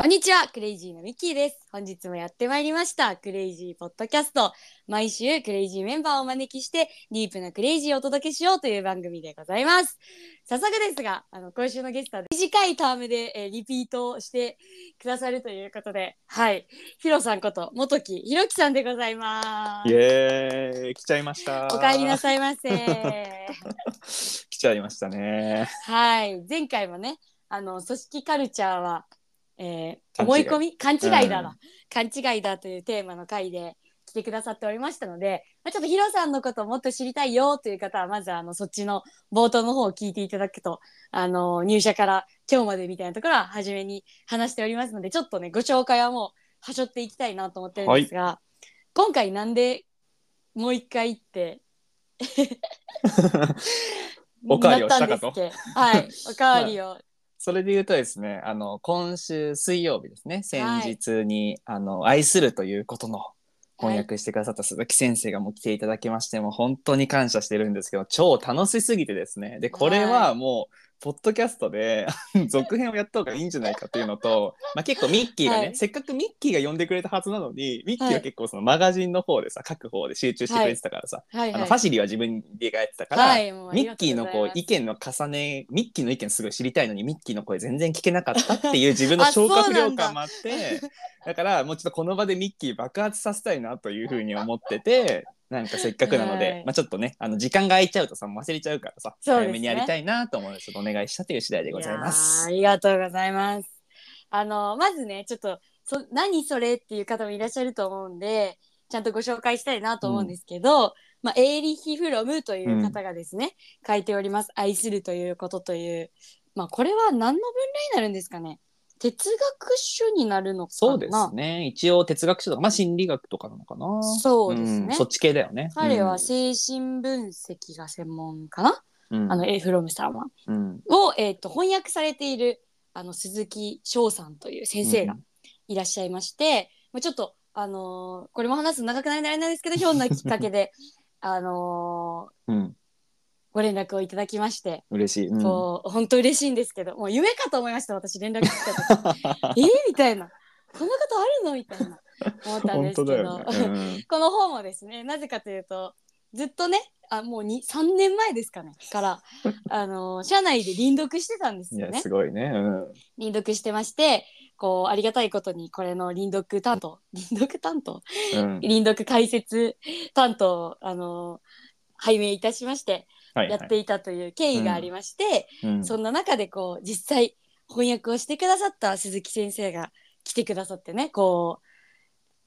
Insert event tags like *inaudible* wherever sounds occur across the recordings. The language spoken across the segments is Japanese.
こんにちは、クレイジーのミッキーです。本日もやってまいりました、クレイジーポッドキャスト。毎週、クレイジーメンバーをお招きして、ディープなクレイジーをお届けしようという番組でございます。早速ですが、あの、今週のゲストは短いタームで、えーリピートをしてくださるということで、はい、ヒロさんこと、元木ひろきさんでございます。イエーイ来ちゃいましたお帰りなさいませ。*laughs* 来ちゃいましたねはい、前回もね、あの組織カルチャーは、えー思い込み？勘違い。だな、うん。勘違いだというテーマの回で来てくださっておりましたので、まあ、ちょっとヒロさんのことをもっと知りたいよという方はまずあのそっちの冒頭の方を聞いていただくとあの入社から今日までみたいなところは初めに話しておりますのでちょっとねご紹介はもうはしょっていきたいなと思ってるんですが、今回なんでもう一回って *laughs* *laughs* おかわりをしたかと。なったんですっけ？はい。おかわりを、それで言うとですねあの今週水曜日ですね。先日に、あの愛するということの翻訳してくださった鈴木先生がもう来ていただきまして、もう本当に感謝してるんですけど超楽しすぎてですね。でこれはもう、ポッドキャストで続編をやった方がいいんじゃないかっていうのと、*laughs* まあ、結構ミッキーがね、はい。せっかくミッキーが呼んでくれたはずなのにミッキーははい結構そのマガジンの方でさ書く方で集中してくれてたからさ、はい。はい。あのファシリは自分でやってたから、はいミッキーのこう意見の重ねミッキーの意見すごい知りたいのにミッキーの声全然聞けなかったっていう自分の消化不良感もあって *laughs* だからもうちょっとこの場でミッキー爆発させたいなというふうに思っててなんかせっかくなので、はいまあ、ちょっとねあの時間が空いちゃうとさ忘れちゃうからさ、そうですね早めにやりたいなと思うのでちょっとお願いしたという次第でございまやーすあ。りがとうございます。あのまずねちょっとそ何それっていう方もいらっしゃると思うんでちゃんとご紹介したいなと思うんですけど、まあ、エーリッヒ・フロムという方がですね、書いております「愛するということ」という、まあ、これは何の分類になるんですかね？哲学書になるのかな？そうですね。一応哲学書とか、まあ、心理学とかなのかな？そうですね。ん。そっち系だよね。彼は精神分析が専門かな、うん。あのエフロムさんは。うん。を、えー、と翻訳されているあの鈴木翔さんという先生がいらっしゃいまして、まあ、ちょっと、あのーこれも話すと長くなりなりなんですけどひょんなきっかけで、*laughs* あのーうん、ご連絡をいただきまして、嬉しい、うん。こう本当嬉しいんですけど。もう夢かと思いました私連絡来た時。*laughs* えー、みたいな。こんなことあるの？みたいな。思ったんですけど、ね、うん。*laughs* この本もですねなぜかというとずっとねあもうに3年前ですかね。から *laughs* あの社内で輪読してたんですいやよねすごいね、うん、輪読してましてこうありがたいことにこれの輪読担当輪読担当？うん。輪読解説担当をあの拝命いたしましてはいやっていたという経緯がありまして、うん。そんな中でこう実際翻訳をしてくださった鈴木先生が来てくださってねこう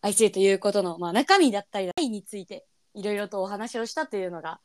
愛するということの、まあ、中身だったり愛についていろいろとお話をしたというのが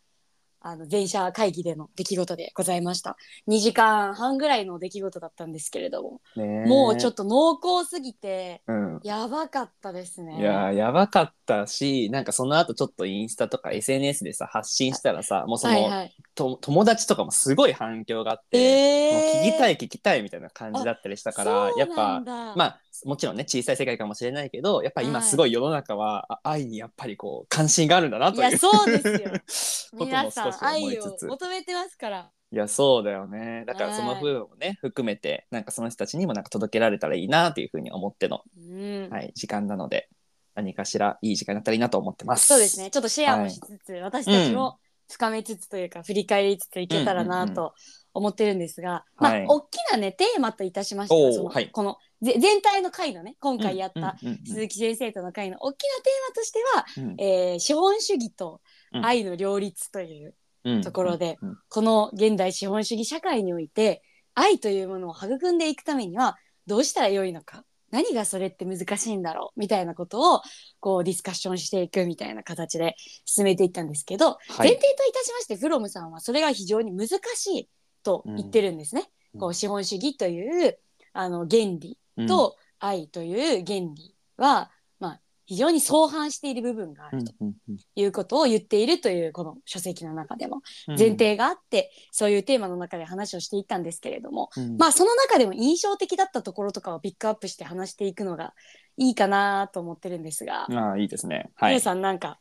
あの全社会議での出来事でございました。2時間半ぐらいの出来事だったんですけれども、ねもうちょっと、と濃厚すぎてうん、やばかったですね。いややばかったしなんかその後ちょっとインスタとか SNS でさ発信したらさもうその、はいはいと友達とかもすごい反響があって、えー、もう聞きたい聞きたいみたいな感じだったりしたからやっぱまあもちろんね小さい世界かもしれないけどやっぱ今すごい世の中は、あ愛にやっぱりこう関心があるんだなといういやそうですよ。*laughs* 皆さん愛を求めてますから。いやそうだよね。だからその部分をね含めてなんかその人たちにもなんか届けられたらいいなというふうに思っての、うん。はい、時間なので何かしらいい時間になったらいいなと思ってます。そうですね。ちょっとシェアもしつつ、私たちも深めつつというか、振り返りつついけたらなと思ってるんですが、はい。まあ、大きなね、テーマといたしましては、その、はい。このぜ全体の回のね、今回やったうんうんうん鈴木先生との回の大きなテーマとしては、うん。えー資本主義とうん。愛の両立といううんところでうんうんこの現代資本主義社会において愛というものを育んでいくためにはどうしたらよいのか何がそれって難しいんだろうみたいなことをこうディスカッションしていくみたいな形で進めていったんですけど、はい。前提といたしましてフロムさんはそれが非常に難しいと言ってるんですね。うん。こう資本主義というあの原理と愛という原理は、まあ、非常に相反している部分があるということを言っているというこの書籍の中でも。うん。前提があって、そういうテーマの中で話をしていったんですけれども、うん。まあその中でも印象的だったところとかをピックアップして話していくのがいいかなと思ってるんですが、ああいいですね。はい。皆。さんなんか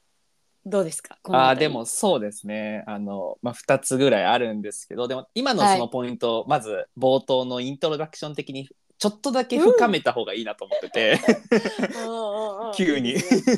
どうですか？あでもそうですね。あの、まあ、2つぐらいあるんですけどでも今のそのポイント、まず冒頭のイントロダクション的にちょっとだけ深めた方がいいなと思ってて、おうおうおう急に。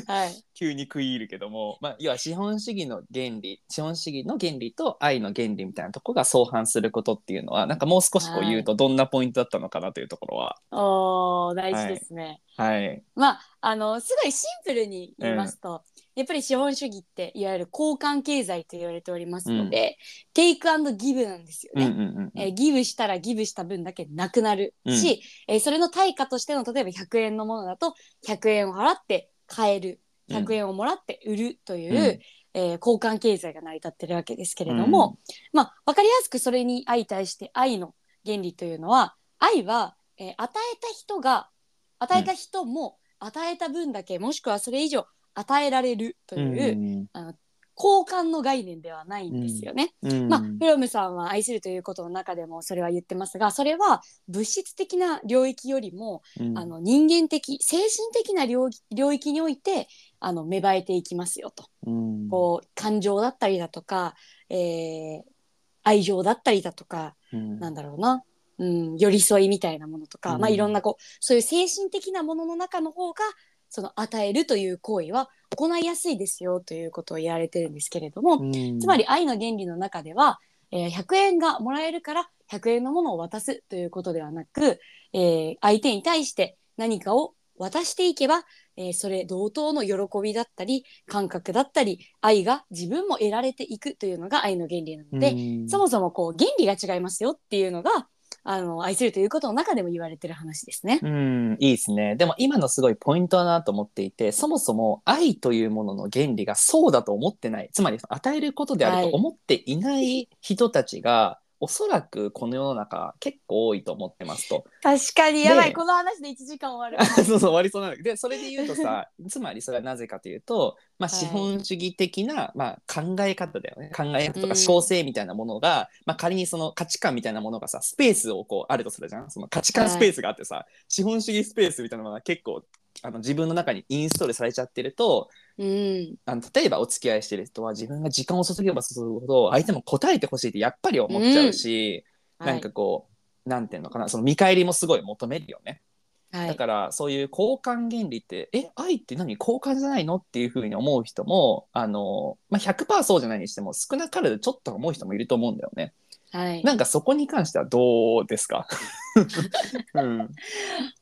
はい。*laughs* 急に食い入るけども、まあ、要は資本主義の原理資本主義の原理と愛の原理みたいなところが相反することっていうのはなんかもう少しこう言うとどんなポイントだったのかなというところは。おー大事ですね。はい、まああのすごいシンプルに言いますと、やっぱり資本主義っていわゆる交換経済と言われておりますので、テイクアンドギブなんですよね。うんうんうんえーギブしたらギブした分だけなくなるし、えーそれの対価としての例えば100円のものだと100円を払って買える。100円をもらって売るという、うん。えー交換経済が成り立ってるわけですけれども、まあ分かりやすくそれに相対して愛の原理というのは愛は、えー与えた人が与えた人も与えた分だけ、もしくはそれ以上与えられるとうん。いう、交換の概念ではないんですよね。うん。まあ、フロムさんは愛するということの中でもそれは言ってますがそれは物質的な領域よりも、うん。あの人間的精神的な領域領域においてあの芽生えていきますよと。うん。こう感情だったりだとか、えー愛情だったりだとかうん。なんだろうな、うん、寄り添いみたいなものとか、うん。まあ、いろんなこうそういう精神的なものの中の方がその与えるという行為は行いやすいですよということを言われてるんですけれども、うん。つまり愛の原理の中では、えー100円がもらえるから100円のものを渡すということではなく、えー相手に対して何かを渡していけば、えーそれ同等の喜びだったり感覚だったり愛が自分も得られていくというのが愛の原理なので、うん。そもそもこう原理が違いますよっていうのがあの愛するということの中でも言われてる話ですね。うん、いいですね。でも今のすごいポイントだなと思っていて、そもそも愛というものの原理がそうだと思ってない、つまり与えることであると思っていない人たちが、おそらくこの世の中結構多いと思ってますと。確かにやばい。でこの話で1時間終わる。*laughs* そうそう終わりそうなんだけどでそれで言うとさ *laughs* つまりそれはなぜかというと、まあ、はい。資本主義的な、まあ、考え方だよね。考え方とうん。か小生みたいなものが、まあ、仮にその価値観みたいなものがさスペースをこうあるとするじゃん。その価値観スペースがあってさ、資本主義スペースみたいなものが結構あの自分の中にインストールされちゃってるとうんあの例えばお付き合いしてる人は自分が時間を注げば注ぐほど相手も答えてほしいってやっぱり思っちゃうし、なんかこう、なんていうのかなその見返りもすごい求めるよね。はいだからそういう交換原理ってえ愛って何交換じゃないのっていうふうに思う人もあの、まあ、100%そうじゃないにしても少なからずちょっと思う人もいると思うんだよね。はい、なんかそこに関してはどうですか、*laughs* うん、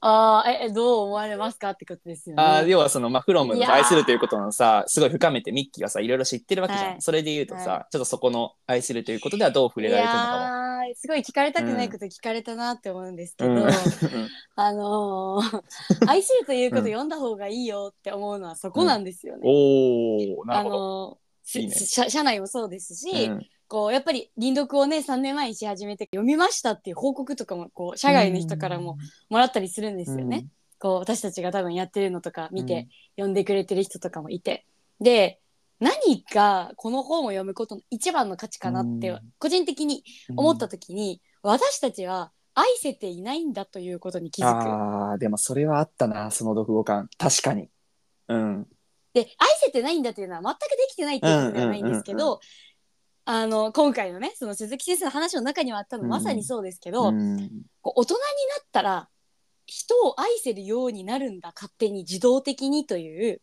あーええどう思われますかってことですよね。あー要はその、まあ、フロムの愛するということのさすごい深めてミッキーがさいろいろ知ってるわけじゃん、はい。それで言うとさ、はちょっとそこの愛するということではどう触れられてるのかすごい聞かれたくないこと聞かれたなって思うんですけど、うん。*laughs* あのー *laughs* 愛するということ読んだ方がいいよって思うのはそこなんですよね。おおなあるほど。のーいいね。す社社内もそうですし、うんこうやっぱり輪読をね3年前にし始めて読みましたっていう報告とかもこう社外の人からももらったりするんですよね。こう私たちが多分やってるのとか見て、読んでくれてる人とかもいて。で何がこの本を読むことの一番の価値かなってうん。個人的にうん。思った時に、私たちは愛せていないんだということに気づく。あーでもそれはあったなその読後感。確かに。うん。で愛せてないんだっていうのは全くできてないっていうことではないんですけど、うんうんあの今回のねその鈴木先生の話の中にはあったのうん。まさにそうですけど、うん。こう大人になったら人を愛せるようになるんだ勝手に自動的にという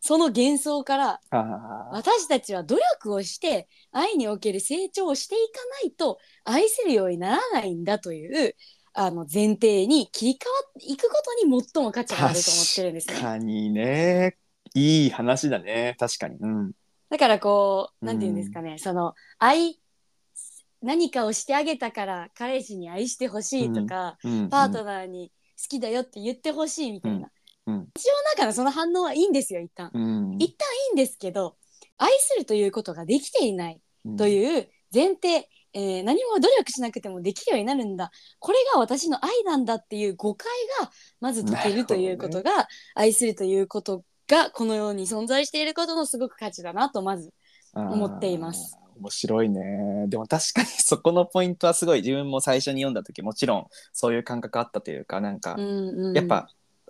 その幻想からあー。私たちは努力をして愛における成長をしていかないと愛せるようにならないんだというあの前提に切り替わっていくことに最も価値があると思ってるんですね。確かにね。いい話だね。確かに。うんだからこう、うんなんて言うんですかね、その、愛、何かをしてあげたから彼氏に愛してほしいとか、うん。パートナーに好きだよって言ってほしいみたいな。一応なんかのその反応はいいんですよ、一旦。うん。一旦いいんですけど、愛するということができていないとういう前提、えー何も努力しなくてもできるようになるんだ。これが私の愛なんだっていう誤解がまず解けるということが、愛するということがこの世に存在していることのすごく価値だなとまずん思っています。面白いね。でも確かにそこのポイントはすごい自分も最初に読んだ時もちろんそういう感覚あったというかなんか、うんうん。やっぱ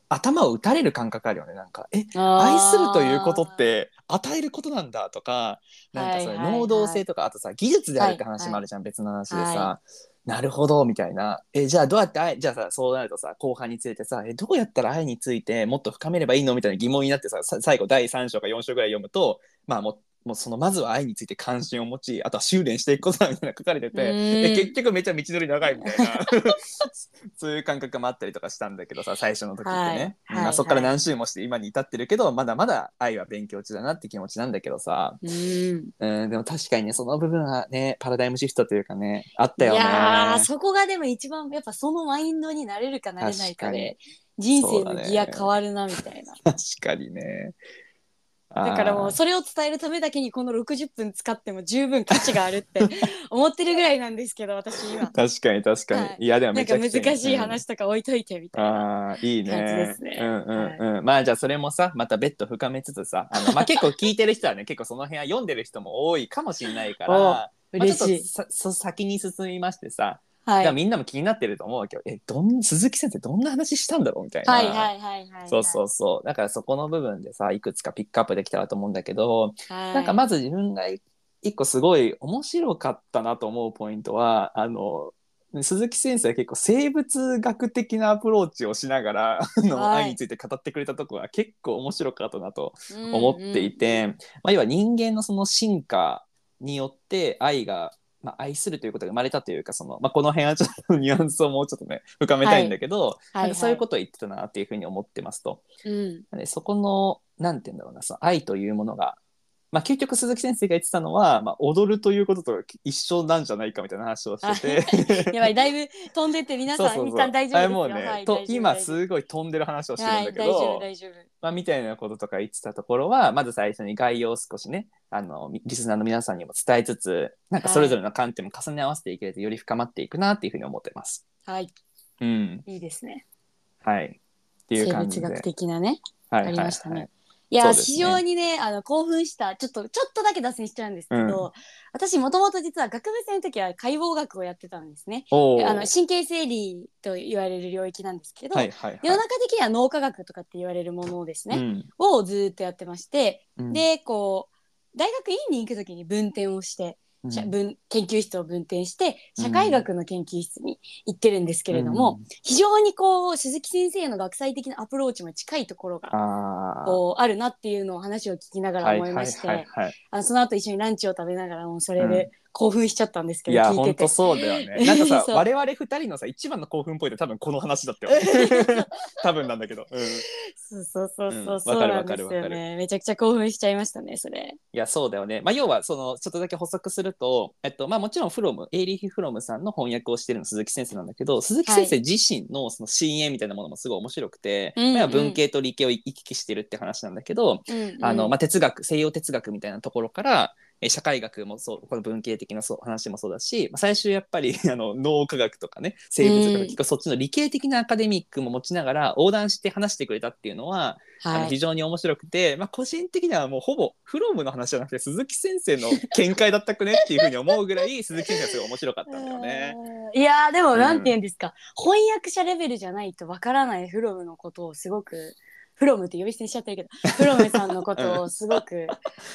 頭を打たれる感覚あるよね。なんかえ愛するということって与えることなんだとかなんかそういうはいはいはい。能動性とか、あとさ技術であるって話もあるじゃん、別の話でさ、はなるほどみたいな。えじゃあどうやって愛じゃあさそうなるとさ後半についてさえどうやったら愛についてもっと深めればいいの？みたいな疑問になってささ最後第3章か4章ぐらい読むとまあもうもうそのまずは愛について関心を持ちあとは修練していくことだみたいな書かれててえ結局めっちゃ道のり長いみたいな *laughs* そういう感覚もあったりとかしたんだけどさ最初の時ってね、まはい。あ、そこから何周もして今に至ってるけどまだまだ愛は勉強中だなって気持ちなんだけどさ、うん。うん、でも確かにねその部分はねパラダイムシフトというかねあっいたよね。やーそこがでも一番やっぱそのマインドになれるかなれないかで人生のギア変わるなみたいな。*laughs* 確かにね。だからもうそれを伝えるためだけにこの60分使っても十分価値があるって *laughs* 思ってるぐらいなんですけど私今。確かに確かに、はい。い、やでもめちゃくちゃ難しい話とか置いといてみたいな。感じでねすね。うんうんうん、まあじゃあそれもさまた別途深めつつさあの、まあ、結構聞いてる人はね *laughs* 結構その辺は読んでる人も多いかもしれないからおまあ、ちょっと。さそ先に進みましてさ、はい。じゃあみんなも気になってると思うわけどえどん鈴木先生どんな話したんだろうみたいな。はいはいはいはいはい。そうそうそうだからそこの部分でさいくつかピックアップできたらと思うんだけど、はい。なんかまず自分が一個すごい面白かったなと思うポイントはあの鈴木先生は結構生物学的なアプローチをしながらあの、はい愛について語ってくれたところが結構面白かったなとうん思っていて、まあ、要は人間のその進化によって愛が、まあ、愛するということが生まれたというかその、まあ、この辺はちょっとニュアンスをもうちょっとね深めたいんだけど、はい。なんかそういうことを言ってたなっていうふうに思ってますと。うん。でそこのなんて言うんだろうなその愛というものが、まあ、究極鈴木先生が言ってたのは、まあ、踊るということと一緒なんじゃないかみたいな話をしてて。*laughs* やばいだいぶ飛んでって皆さん一旦大丈夫ですもうね、とはい大丈夫今すごい飛んでる話をしてはいるんだけど、大丈夫大丈夫。まあ、みたいなこととか言ってたところはまず最初に概要を少しねあのリスナーの皆さんにも伝えつつなんかそれぞれの観点も重ね合わせていけるとより深まっていくなっていうふうに思ってます。はいうん、いいですね。はいっていう生感じで。物学的なね。はいありましたねはいはいいや、そうですね。非常にねあの興奮したちょっとちょっとだけ脱線しちゃうんですけど、うん。私もともと実は学部生の時は解剖学をやってたんですね。あの神経生理と言われる領域なんですけど、はいはいはい。世の中的には脳科学とかって言われるものですね、うん。をずーっとやってまして、うん。でこう大学院に行く時に分転をして、うん。しゃ分研究室を分転して社会学の研究室に行ってるんですけれども、うん。非常にこう鈴木先生の学際的なアプローチも近いところがあー。こうあるなっていうのを話を聞きながら思いまして、はいはいはいはい。あのその後一緒にランチを食べながらもうそれで興奮しちゃったんですけいど、聞いててや本当。そうだよね。なんかさ *laughs* そう我々二人のさ一番の興奮ポイント多分この話だったよ。*laughs* 多分なんだけど。うん、いそうそうそうそう、うんそうわかるわかる。めちゃくちゃ興奮しちゃいましたねそれ。やそうだよね。まあ要はそのちょっとだけ補足すると、えっとまあもちろんフロムエイリヒ・フロムさんの翻訳をしてるの鈴木先生なんだけど、鈴木先生自身のその深淵みたいなものもすごい面白くて、うんうんまあ文系と理系を行き来してるって話なんだけど、うんうんあのまあ、哲学西洋哲学みたいなところからえ社会学もそうこの文系的なそう話もそうだし、まあ、最終やっぱり *laughs* あの脳科学とかね生物学とか、うん。結構そっちの理系的なアカデミックも持ちながら横断して話してくれたっていうのは、あのはい非常に面白くて、まあ、個人的にはもうほぼフロムの話じゃなくて鈴木先生の見解だったくねっていうふうに思うぐらい *laughs* 鈴木先生はすごい面白かったんだよね。いやーでもうんなん。て言うんですか、翻訳者レベルじゃないとわからないフロムのことをすごくフロムって呼び捨てにしちゃってるけど *laughs* フロムさんのことをすごく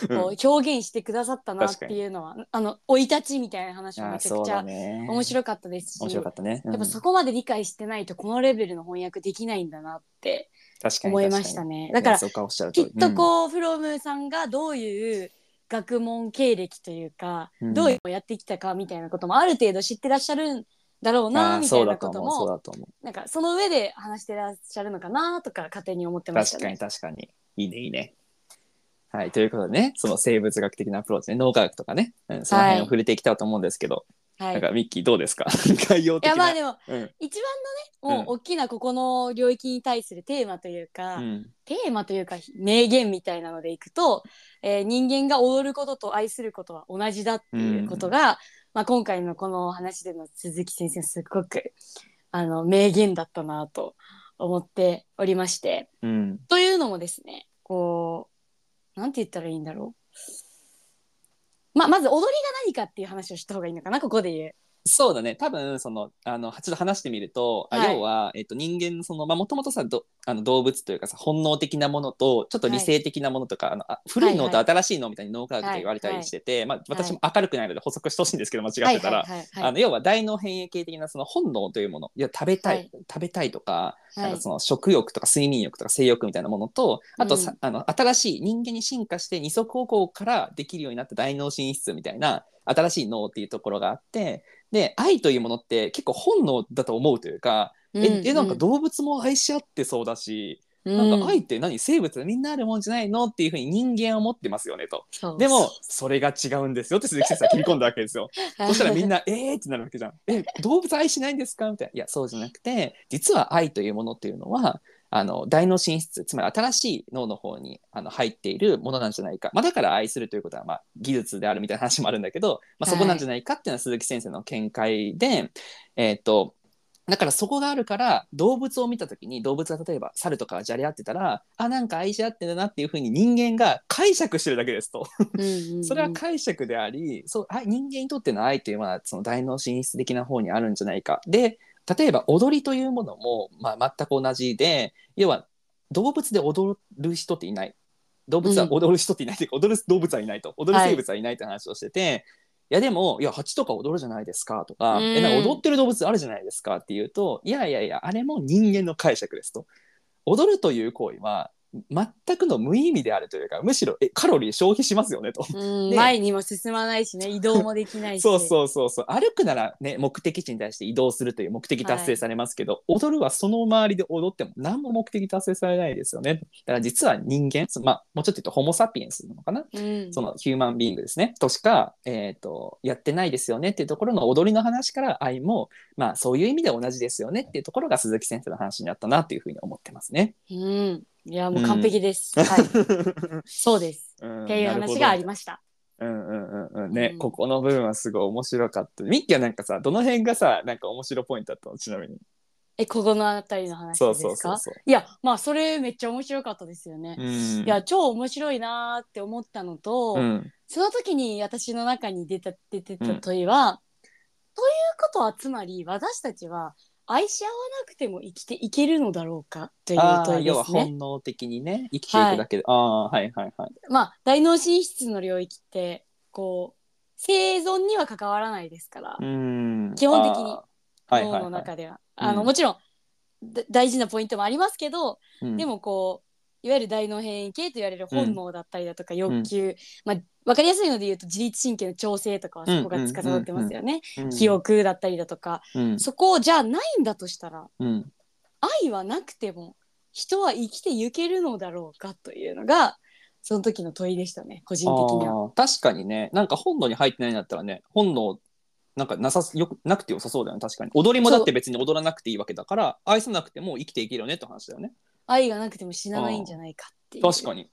うん。こう表現してくださったなっていうのは、あの生い立ちみたいな話もめちゃくちゃ面白かったですし、面白かったね。うん。やっぱそこまで理解してないとこのレベルの翻訳できないんだなって確かに思いましたね。だからきっとこう、フロムさんがどういう学問経歴というか、うん。どうやってきたかみたいなこともある程度知ってらっしゃるんだろううんなみたいなこだともだと思う。なんかその上で話してらっしゃるのかなとか勝手に思ってました確かにね。確かに。いいねいいね。はい、ということでね、その生物学的なアプローチね、脳科学とかね、うん、その辺を触れていきたいと思うんですけど、はい、なんかミッキーどうですか？*laughs* 概要い的な。やまあでもうん一番のねもう大きなここの領域に対するテーマというか、うんテーマというか名言みたいなのでいくと、えー人間が踊ることと愛することは同じだっていうことが、まあ、今回のこの話での鈴木先生すごくあの名言だったなと思っておりまして。うん。というのもですねこうなんて言ったらいいんだろう、まあ、まず踊りが何かっていう話をした方がいいのかなここで言う。そうだね。多分そのあのちょっと話してみると、あはい。要は、えっと、人間のそのもともとさどあの動物というかさ本能的なものとちょっと理性的なものとか、あのあ古い脳とはい新しい脳みたいに脳科学で言われたりしてて、まあ、私も明るくないので補足してほしいんですけど間違ってたら。はいはいはいはい。あの要は大脳変異系的なその本能というものいや食べたい、はい。食べたいとかはい。なんかその食欲とか睡眠欲とか性欲みたいなものとあとさ、うんあの新しい人間に進化して二足歩行からできるようになった大脳進出みたいな新しい脳っていうところがあってで愛というものって結構本能だと思うというか、ええなんか動物も愛し合ってそうだし、なんか愛って何？生物みんなあるもんじゃないのっていうふうに人間は思ってますよねと。でもそれが違うんですよって鈴木先生は切り込んだわけですよ。*laughs* そしたらみんな「えー!」ってなるわけじゃん。え動物愛しないんですか？みたいな。いやそうじゃなくて実は愛というものっていうのはあの大脳進出つまり新しい脳の方にあの入っているものなんじゃないか、まあ、だから愛するということは、まあ、技術であるみたいな話もあるんだけど、まあ、そこなんじゃないかっていうのは鈴木先生の見解で、えーっとだからそこがあるから動物を見た時に動物が例えば猿とかがじゃれ合ってたらあなんか愛し合ってるなっていうふうに人間が解釈してるだけですと。うんうんうん *laughs* それは解釈であり、そうあ人間にとっての愛というのはその大脳進出的な方にあるんじゃないか。で例えば踊りというものも、まあ、全く同じで要は動物で踊る人っていない。動物は踊る人っていないというか、踊る動物はいないと。踊る生物はいないって話をしてて、い、やでもいや蜂とか踊るじゃないですかとか,、うん。えなんか踊ってる動物あるじゃないですかっていうといやいやいやあれも人間の解釈ですと。踊るという行為は全くの無意味であるというかむしろえカロリー消費しますよねと。前にも進まないしね移動もできないし。*laughs* そうそうそうそう。歩くならね目的地に対して移動するという目的達成されますけど、踊るはその周りで踊っても何も目的達成されないですよね。だから実は人間まあもうちょっと言うとホモ・サピエンスなのかな、うん。そのヒューマンビーイングですね。としか、えー、とやってないですよねっていうところの踊りの話から愛もまあそういう意味で同じですよねっていうところが鈴木先生の話になったなっていうふうに思ってますね。うんいやもう完璧です、*laughs* はい。そうです。っっていう話がありました。うんうんうんうん。ね、うん。ここの部分はすごい面白かった。ミッキーはなんかさ、どの辺がさ、なんか面白ポイントだったの？ちなみに。えここのあたりの話ですか？そうそうそう。いやまあそれめっちゃ面白かったですよね、うん、いや超面白いなーって思ったのと、うん、その時に私の中に出た出てた問いは、ということはつまり私たちは愛し合わなくても生きていけるのだろうか？という問い要はですね。本能的にね、生きていくだけで。ああ、はいはいはい。まあ大脳進出の領域ってこう生存には関わらないですから、うん。基本的にあーはいはい脳のはい。中では。うんあのもちろんだ大事なポイントもありますけど、うんで、もこういわゆる大脳変異系と言われる本能だったりだとか欲求、まあ分かりやすいので言うと自律神経の調整とかはそこが司ってますよね。うん。記、憶だったりだとか、うん、そこじゃないんだとしたらうん、愛はなくても人は生きていけるのだろうかというのがその時の問いでしたね個人的には。確かにね、なんか本能に入ってないんだったらね、本能、なんかなさよくなくてよさそうだよね、確かに。踊りもだって別に踊らなくていいわけだから、愛さなくても生きていけるよねって話だよね。愛がなくても死なないんじゃないかっていう確かに。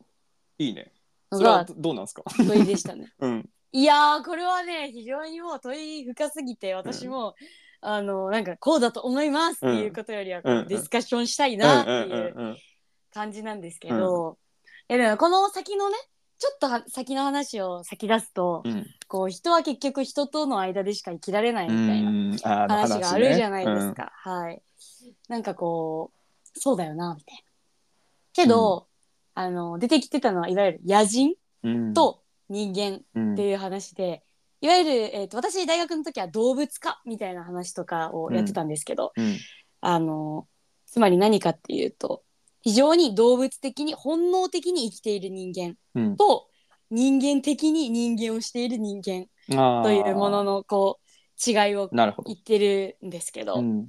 いいね。のそれはがどどうなんですか？問いでしたね。*laughs* うん。いやーこれはね非常にもう問い深すぎて私も、あのなんかこうだと思いますっていうことよりはこう、うんうんディスカッションしたいうんなってうんいううんうん感じなんですけど、えでもこの先のねちょっとは先の話を先出すと、うんこう人は結局人との間でしか生きられないみたいな話があるじゃないですねか。はい。なんかこうそうだよなみたいな。けど、あの出てきてたのはいわゆる野人うん。と人間うんっていう話で、いわゆる、えー、と私大学の時は動物化みたいな話とかをやってたんですけど、うん。あのつまり何かっていうと非常に動物的に本能的に生きている人間うん。と人間的に人間をしている人間というもののこう違いをなるほど。言ってるんですけど、うん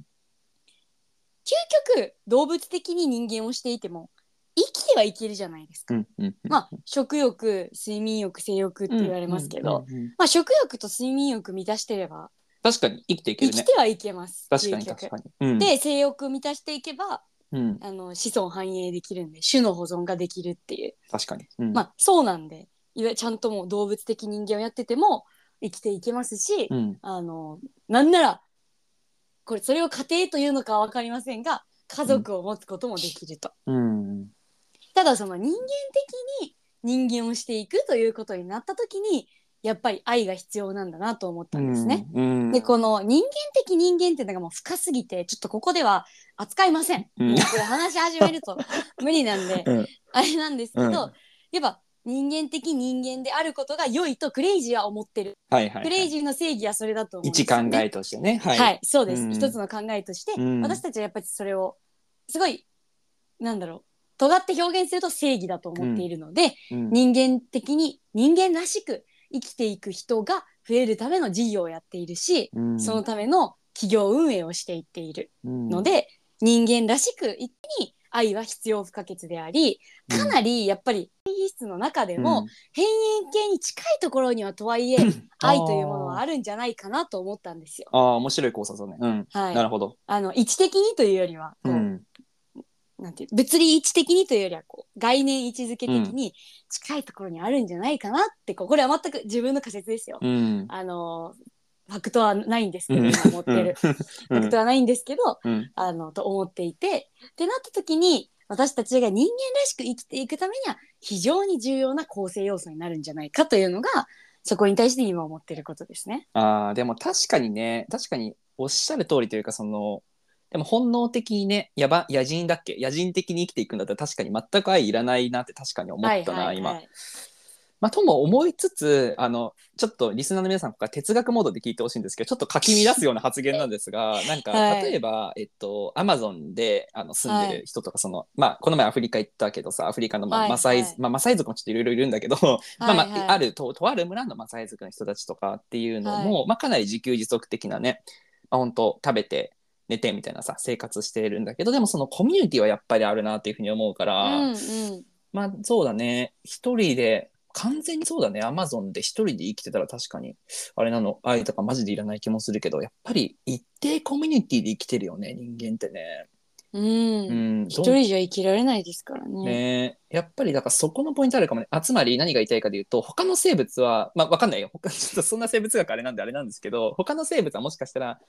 究極動物的に人間をしていても生きてはいけるじゃないですか。うんうんまあ食欲睡眠欲性欲って言われますけど、うんうん。うんまあ、食欲と睡眠欲満たしてれば確かに生きていけるね。生きてはいけます。確かに究極。確かに。うん。で性欲満たしていけばうん。あの子孫繁栄できるんで種の保存ができるっていう、確かに。うん。まあそうなんでいわちゃんともう動物的人間をやってても生きていけますし、うん。あのなんならこれそれを家庭というのかは分かりませんが家族を持つこともできると。うんただその人間的に人間をしていくということになった時にやっぱり愛が必要なんだなと思ったんですね。うんでこの人間的人間っていうのがもう深すぎてちょっとここでは扱いません。うんこれ話し始めると無理なんで、*laughs* うんあれなんですけど、うんやっぱ人間的人間であることが良いとクレイジーは思ってる。はいはい、クレイジーの正義はそれだと思うんです一よ、ね。考えとしてね。は。はいい、そうです、うん一つの考えとして、うん私たちはやっぱりそれをすごいなんだろう尖って表現すると正義だと思っているので、うん人間的に人間らしく生きていく人が増えるための事業をやっているし、うんそのための企業運営をしていっているうんので、人間らしく一気に愛は必要不可欠でありかなりやっぱり品質の中でも、変幻系に近いところにはとはいえ *laughs* 愛というものはあるんじゃないかなと思ったんですよ。ああ面白い考察だね。うん。はいなるほど。あの位置的にというよりはこう、うん。なんていう物理位置的にというよりはこう概念位置づけ的に近いところにあるんじゃないかなってこうこれは全く自分の仮説ですよ。うん。あのファクトはないんですけど、うん。今持ってる、うん。ファクトはないんですけど、うん。あのと思っていて。ってなった時に私たちが人間らしく生きていくためには非常に重要な構成要素になるんじゃないかというのがそこに対して今思ってることですね。ああでも確かにね確かにおっしゃる通りというかそのでも本能的にねやば野人だっけ？野人的に生きていくんだったら確かに全く愛いらないなって確かに思ったな、今。まあ、とも思いつつあのちょっとリスナーの皆さんから哲学モードで聞いてほしいんですけどちょっとかき乱すような発言なんですが *laughs* なんか、はい例えば、えっと、アマゾンであの住んでる人とか、そのまあ、この前アフリカ行ったけどさアフリカの、まあはいマサイズ、はいまあ、マサイ族もちょっといろいろいるんだけど、まあまあはいはい。*laughs* あるととある村のマサイ族の人たちとかっていうのも、まあ、かなり自給自足的なね、まあ、本当食べて寝てみたいなさ生活してるんだけどでもそのコミュニティはやっぱりあるなっていうふうに思うから。うんうん。まあそうだね。一人で完全にそうだねアマゾンで一人で生きてたら確かにあれなの愛とかマジでいらない気もするけどやっぱり一定コミュニティで生きてるよね人間ってね。うんうん、一人じゃ生きられないですからね。ねやっぱりだからそこのポイントあるかもね。あつまり何が言いたいかというと他の生物はまあわかんないよ他 *laughs* ちょっとそんな生物学あれなんであれなんですけど他の生物はもしかしたら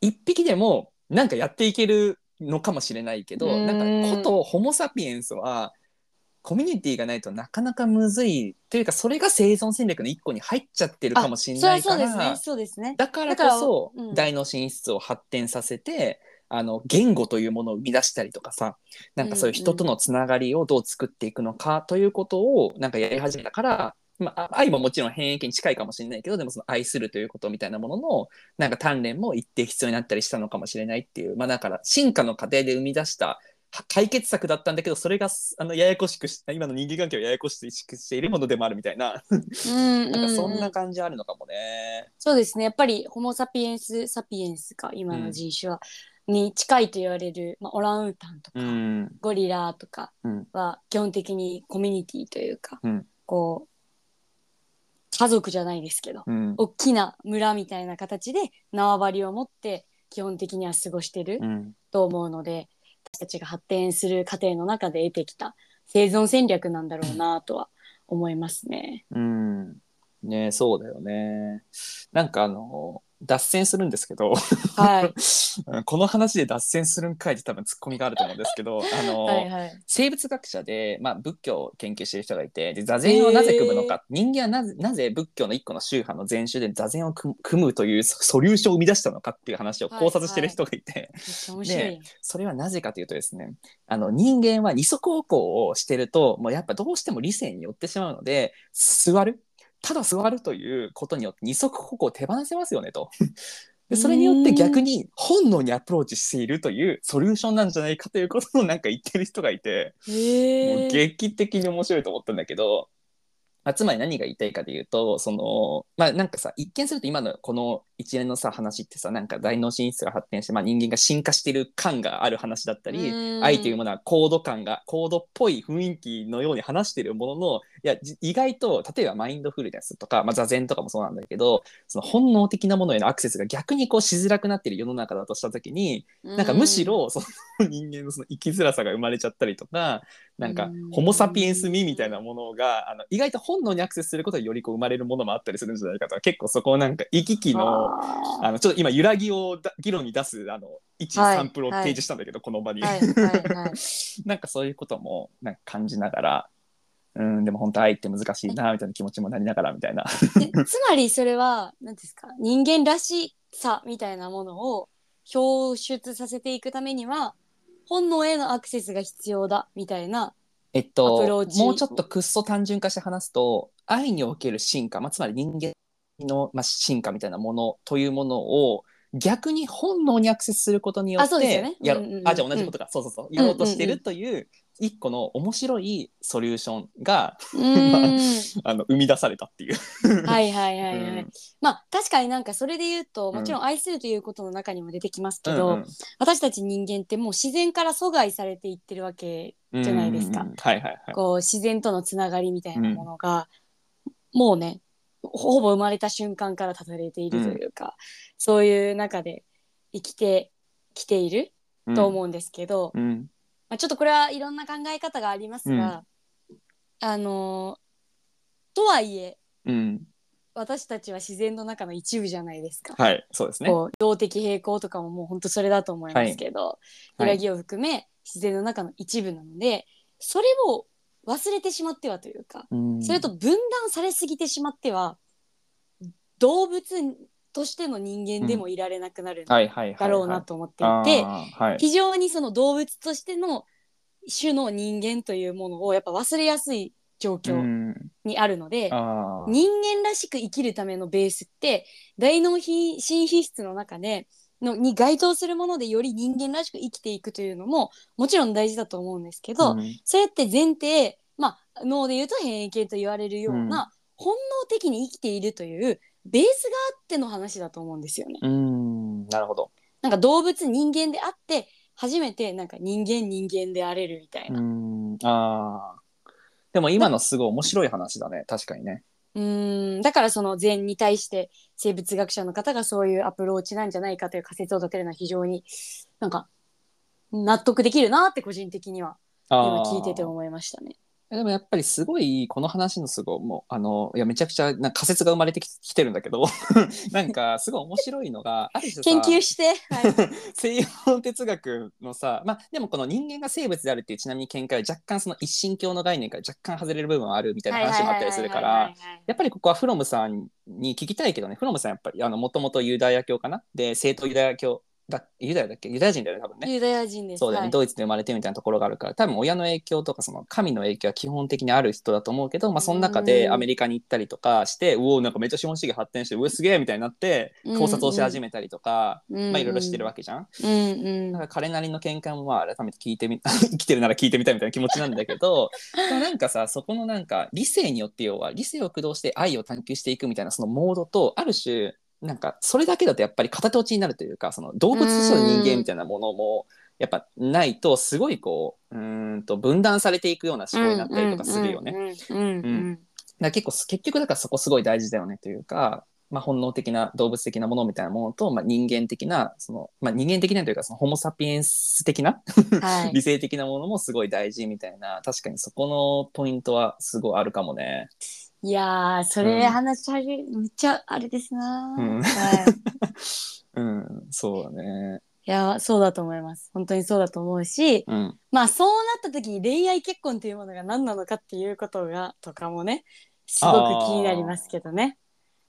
一匹でもなんかやっていけるのかもしれないけどうんなんかことホモ・サピエンスはコミュニティがないとなかなかむずいというかそれが生存戦略の一個に入っちゃってるかもしれないからね。そうですね。だからこそ大脳進出を発展させて、あの言語というものを生み出したりとかさなんかそういう人とのつながりをどう作っていくのかということをなんかやり始めたから、まあ、愛ももちろん変易に近いかもしれないけどでもその愛するということみたいなもののなんか鍛錬も一定必要になったりしたのかもしれないっていうまあだから進化の過程で生み出したは解決策だったんだけどそれがあのややこしくし今の人間関係をややこしくしているものでもあるみたいな。うんなんかそんうな感じあるのかもね。そうですね。やっぱりホモ・サピエンス・サピエンスか今の人種は、に近いと言われる、まあ、オランウータンとか、うん。ゴリラとかうん。は基本的にコミュニティというか、うん。こう家族じゃないですけど、うん。大きな村みたいな形で縄張りを持って基本的には過ごしてるうん。と思うので、私たちが発展する過程の中で得てきた生存戦略なんだろうなとは思いますね。うん。ねそうだよね。なんかあの、脱線するんですけど、はい。*laughs* この話で脱線するんかいって多分ツッコミがあると思うんですけど、*laughs* あの、はいはい。生物学者で、まあ、仏教を研究している人がいてで座禅をなぜ組むのか、人間はなぜなぜ仏教の一個の宗派の禅宗で座禅を組むというソソリューションを生み出したのかっていう話を考察している人がいて、めっちゃ面白いやん。それはなぜかというとですねあの人間は二足歩行をしてるともうやっぱどうしても理性に寄ってしまうので座るただ座るということによって二足歩行を手放せますよねと。*laughs* でそれによって逆に本能にアプローチしているというソリューションなんじゃないかということをなんか言ってる人がいて、もう。劇的に面白いと思ったんだけど、まあ、つまり何が言いたいかというとそのまあなんかさ一見すると今のこの一連のさ話ってさなんか大脳進出が発展して、まあ、人間が進化してる感がある話だったりうん。愛というものは高度感が高度っぽい雰囲気のように話してるもののいやじ意外と例えばマインドフルネスとか、まあ、座禅とかもそうなんだけどその本能的なものへのアクセスが逆にこうしづらくなってる世の中だとした時になんかむしろその人間のその生きづらさが生まれちゃったりとかなんかうん。ホモ・サピエンス味みたいなものがあの意外と本能にアクセスすることでよりこう生まれるものもあったりするんじゃないかと結構そこをなんか行き来のああのちょっと今揺らぎをだ議論に出すあの一はいサンプルを提示したんだけど、この場に、ーはいはいはい。*laughs* なんかそういうこともなんか感じながらうんでも本当愛って難しいなみたいな気持ちもなりながらみたいな。でつまりそれは何ですか人間らしさみたいなものを表出させていくためには本能へのアクセスが必要だみたいなえっともうちょっとくっそ単純化して話すと愛における進化、まあ、つまり人間の、まあ、進化みたいなものというものを逆に本能にアクセスすることによってあね。やろう。んうんうん。あじゃあ同じことか、そうそうそう。やろうとしてるという一個の面白いソリューションがうーん。*laughs* あの生み出されたっていう。はいはいはいはい、うん。まあ確かになんかそれで言うとうん。もちろん愛するということの中にも出てきますけど、うんうん。私たち人間ってもう自然から阻害されていってるわけじゃないですか。うん。うん。うんはいはいはい。こう自然とのつながりみたいなものが、もうねほぼ生まれた瞬間から断たれているというか、そういう中で生きてきていると思うんですけど、うん。まあ、ちょっとこれはいろんな考え方がありますが、あのーとはいえうん。私たちは自然の中の一部じゃないですか。はい、そうですね。動的平衡とかももう本当それだと思いますけど、はい揺らぎを含め自然の中の一部なのでそれを忘れてしまってはというか、うんそれと分断されすぎてしまっては動物としての人間でもいられなくなるんだ。ろうなと思っていて。非常にその動物としての種の人間というものをやっぱ忘れやすい状う況んにあるので、人間らしく生きるためのベースって大脳皮新皮質の中でのに該当するものでより人間らしく生きていくというのももちろん大事だと思うんですけど、うんそうやって前提、まあ、脳で言うと変異系と言われるような、うん本能的に生きているというベースがあっての話だと思うんですよね。うん、なるほど。なんか動物人間であって初めてなんか人間人間であれるみたいうな。ん、ああ。でも今のすごい面白い話だね。確かにね。うんだからその禅に対して生物学者の方がそういうアプローチなんじゃないかという仮説を立てるのは非常になんか納得できるなって個人的には今聞いてて思いましたね。でもやっぱりすごいこの話のすごいもうあのいやめちゃくちゃなんか仮説が生まれてききてるんだけど *laughs* なんかすごい面白いのがある種さ研究して、はい、*laughs* 西洋哲学のさまあでもこの人間が生物であるっていうちなみに見解は若干その一神教の概念から若干外れる部分はあるみたいな話もあったりするからやっぱりここはフロムさんに聞きたいけどねフロムさんやっぱりあのもともとユダヤ教かなで正統ユダヤ教だユダヤだっけ？ユダヤ人だよね多分ね。ユダヤ人です。そうだよね、はい。ドイツで生まれてみたいなところがあるから多分親の影響とかその神の影響は基本的にある人だと思うけど、まあ、その中でうん。アメリカに行ったりとかしてうおなんかめっちゃ資本主義発展してうわすげえみたいになってうん。考察をし始めたりとか、うん。まあいろいろしてるわけじゃん。うんうん。だから彼なりの見解もまあ改めて聞いてみ生きてるなら聞いてみたいみたいな気持ちなんだけどでもなんかさそこのなんか理性によって要は理性を駆動して愛を探求していくみたいなそのモードとある種なんかそれだけだとやっぱり片手落ちになるというかその動物としての人間みたいなものもやっぱないとすごいこううんと分断されていくような思考になったりとかするよね。だ結構結局だからそこすごい大事だよねというか、まあ、本能的な動物的なものみたいなものと、まあ、人間的なその、まあ、人間的なというかそのホモ・サピエンス的な理性的なものもすごい大事みたいな確かにそこのポイントはすごいあるかもね。いやーそれうん。話し始めめっちゃあれですな、うん。はい。*laughs* うん、そうだね。いやそうだと思います。本当にそうだと思うしうん、まあそうなった時に恋愛結婚というものが何なのかっていうことがとかもねすごく気になりますけどね。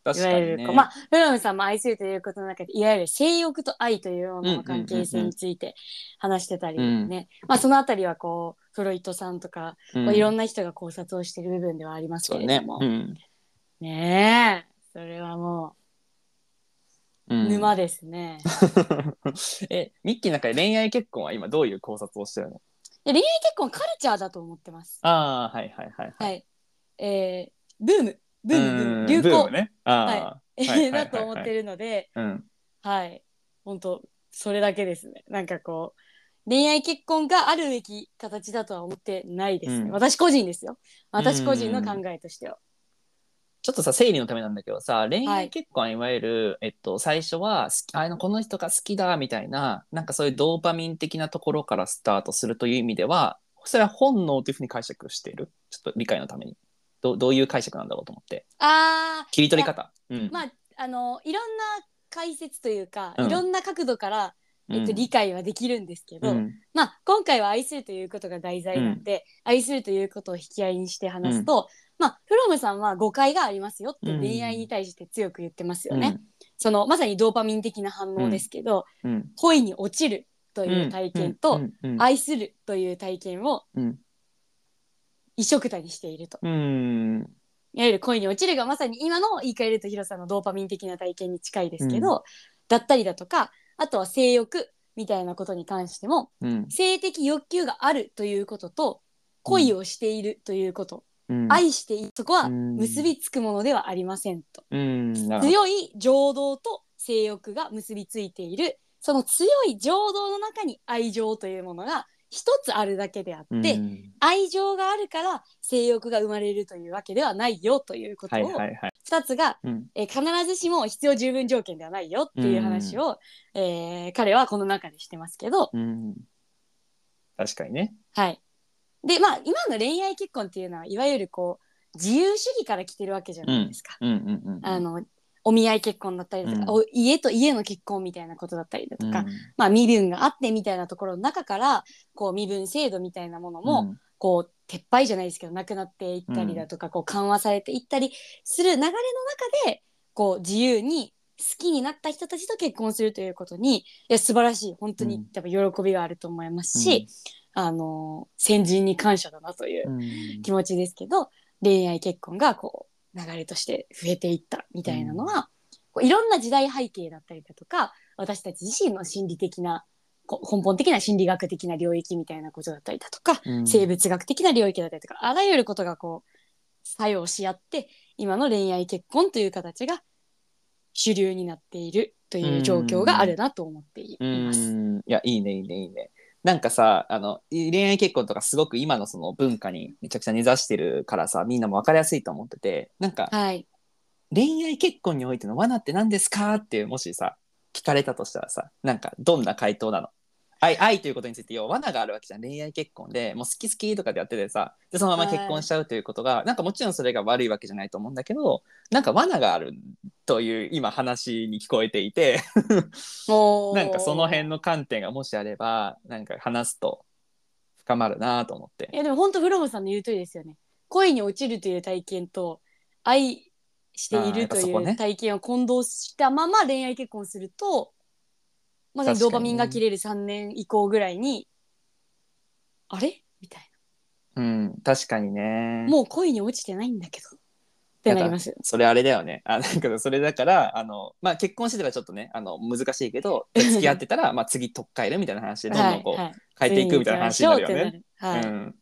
いわ確かにね。ゆるこうまあフロムさんも愛するということの中でいわゆる性欲と愛というものの関係性について話してたりね、まあそのあたりはこうフロイトさんとか、うんいろんな人が考察をしている部分ではありますけれども、うんねえそれはもううん沼ですね。*laughs* えミッキーの中で恋愛結婚は今どういう考察をしてるの？で恋愛結婚はカルチャーだと思ってます。ああはいはいはいはい。はい。えー、ブーム、ブーム、ブームうん流行、ね。はいはいはいはい *laughs* だと思ってるので、うんはい。本当それだけですね。なんかこう、恋愛結婚があるべき形だとは思ってないですね。うん。私個人ですよ。私個人の考えとしては。ちょっとさ整理のためなんだけどさ恋はい愛結婚はいわゆる、えっと、最初は好きあのこの人が好きだみたいななんかそういうドーパミン的なところからスタートするという意味ではそれは本能というふうに解釈している？ちょっと理解のために。どどういう解釈なんだろうと思って。あー、切り取り方。うん。まあ、あの、いろんな解説というか、うん。いろんな角度からえっと、うん。理解はできるんですけど、うん。まあ今回は愛するということが題材なんで、愛するということを引き合いにして話すと、まあフロムさんは誤解がありますよってうん恋愛に対して強く言ってますよね。そのまさにドーパミン的な反応ですけど、うん。恋に落ちるという体験と、うん。うん。愛するという体験をうん。一緒くたにしていると。うん。いわゆる恋に落ちるがまさに今の言い換えるとヒロさんのドーパミン的な体験に近いですけど、だったりだとかあとは性欲みたいなことに関してもうん。性的欲求があるということと恋をしているということ、うん。愛しているそこはうん。結びつくものではありませんと、うん。なるほど。強い情動と性欲が結びついている。その強い情動の中に愛情というものが一つあるだけであって、うん。愛情があるから性欲が生まれるというわけではないよということを、はいはいはい。2つが、うん。えー必ずしも必要十分条件ではないよっていう話を、えー彼はこの中でしてますけど、うん。確かにね。はい。でまあ今の恋愛結婚っていうのはいわゆるこう自由主義から来てるわけじゃないですか。うんうんうん。あのお見合い結婚だったりだとか、うん。お家と家の結婚みたいなことだったりだとか、うん。まあ身分があってみたいなところの中からこう身分制度みたいなものも、こう撤廃じゃないですけどなくなっていったりだとか、こう緩和されていったりする流れの中でこう自由に好きになった人たちと結婚するということにいや素晴らしい。本当にうん。やっぱ喜びがあると思いますし、あの先人に感謝だなといううん。気持ちですけど、恋愛結婚がこう流れとして増えていったみたいなのは、こういろんな時代背景だったりだとか私たち自身の心理的なこ根本的な心理学的な領域みたいなことだったりだとか、うん。生物学的な領域だったりとかあらゆることがこう作用し合って今の恋愛結婚という形が主流になっているという状況があるなと思っています。うん。いやいいねいいねいいねなんかさあの恋愛結婚とかすごく今のその文化にめちゃくちゃ根ざしてるからさみんなも分かりやすいと思っててなんかはい、恋愛結婚においての罠って何ですか？ってもしさ聞かれたとしたらさなんかどんな回答なの？愛愛ということについて要は罠があるわけじゃん。恋愛結婚でもう好き好きとかでやっててさでそのまま結婚しちゃうということが、なんかもちろんそれが悪いわけじゃないと思うんだけどなんか罠があるという今話に聞こえていて。もう *laughs* なんかその辺の観点がもしあればなんか話すと深まるなと思って。い。やでも本当フロムさんの言う通りですよね。恋に落ちるという体験と愛しているという体験を混同したまま恋愛結婚するとまさにドーパミンが切れる3年以降ぐらいにあれ？みたいうん確かにね。なもう恋に落ちてないんだけど。ってなります。それあれだよね。あなんかそれだからあの、まあ、結婚してたらちょっとねあの難しいけど付き合ってたらまあ次取っ替えるみたいな話でどんどんこう、変えていくみたいな話になるよね。はい。うん、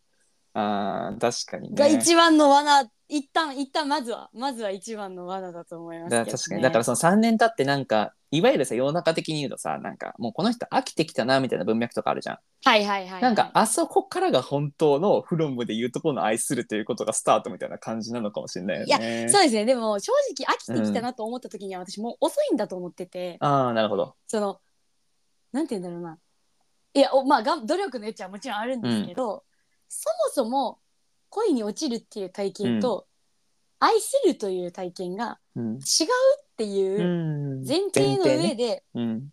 あー確かにね。が一番の罠一旦一旦まずはまずは一番の罠だと思いますけど、ね、確かに。だからその3年経ってなんかいわゆるさ世の中的に言うとさなんかもうこの人飽きてきたなみたいな文脈とかあるじゃん。はいはいはい、はい、なんかあそこからが本当のフロムで言うところの愛するということがスタートみたいな感じなのかもしれないよいやね。そうですね。でも正直飽きてきたなと思った時には私もう遅いんだと思ってて、ああなるほど。そのなんて言うんだろうな。いやおまあがん努力の余地はもちろんあるんですけど、そもそも恋に落ちるっていう体験と、愛するという体験がうん。違うっていううん。前提の上ね。で、うん。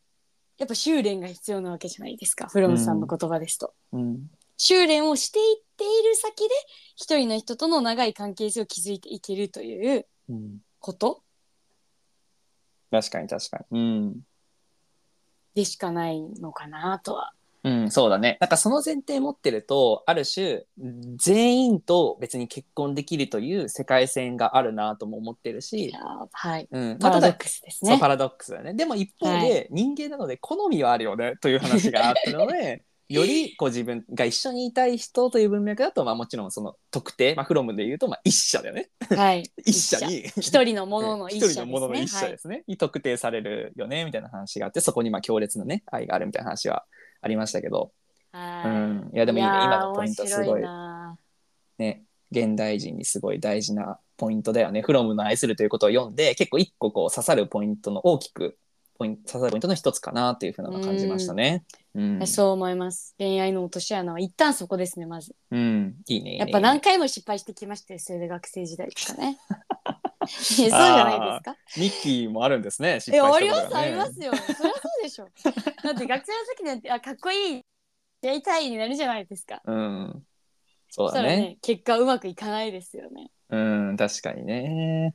やっぱ修練が必要なわけじゃないですか。フロムさんの言葉ですと。うん。修練をしていっている先で一人の人との長い関係性を築いていけるといううん。こと？確かに確かに。うん。でしかないのかなとは。うん、そうだね。なんかその前提持ってると、ある種、全員と別に結婚できるという世界線があるなとも思ってるいしや、はい。うん、パラドッ、クスですね。そうパラドックスだね。でも一方で、人間なので好みはあるよねという話があったので、*laughs* よりこう自分が一緒にいたい人という文脈だと、まあもちろんその特定、まあフロムで言うと、まあ一社だよね。はい。*laughs* 一社に。一人のものの一社ですね。一人のものの一社ですね、に特定されるよねみたいな話があってそこにまあ強烈なね愛があるみたいな話はありましたけど、はい。うん、いやでもいいねやー今のポイントすごい面白なね現代人にすごい大事なポイントだよね。フロムの愛するということを読んで結構一個こう刺さるポイントの大きくポイント刺さるポイントの一つかなっていうふうなのを感じましたね。うん、そう思います。恋愛の落とし穴は一旦そこですね、まず。うん、いいねいいね。やっぱ何回も失敗してきましたよ、それで学生時代とかね。*laughs* そうじゃないですか？ミッキーもあるんですね。失敗ります、したことがねありますよ。そりゃそうでしょ。*laughs* だって学生の時なんてあかっこいいやりたいになるじゃないですか。うん。そうだね。ね結果うまくいかないですよね。うん、確かにね。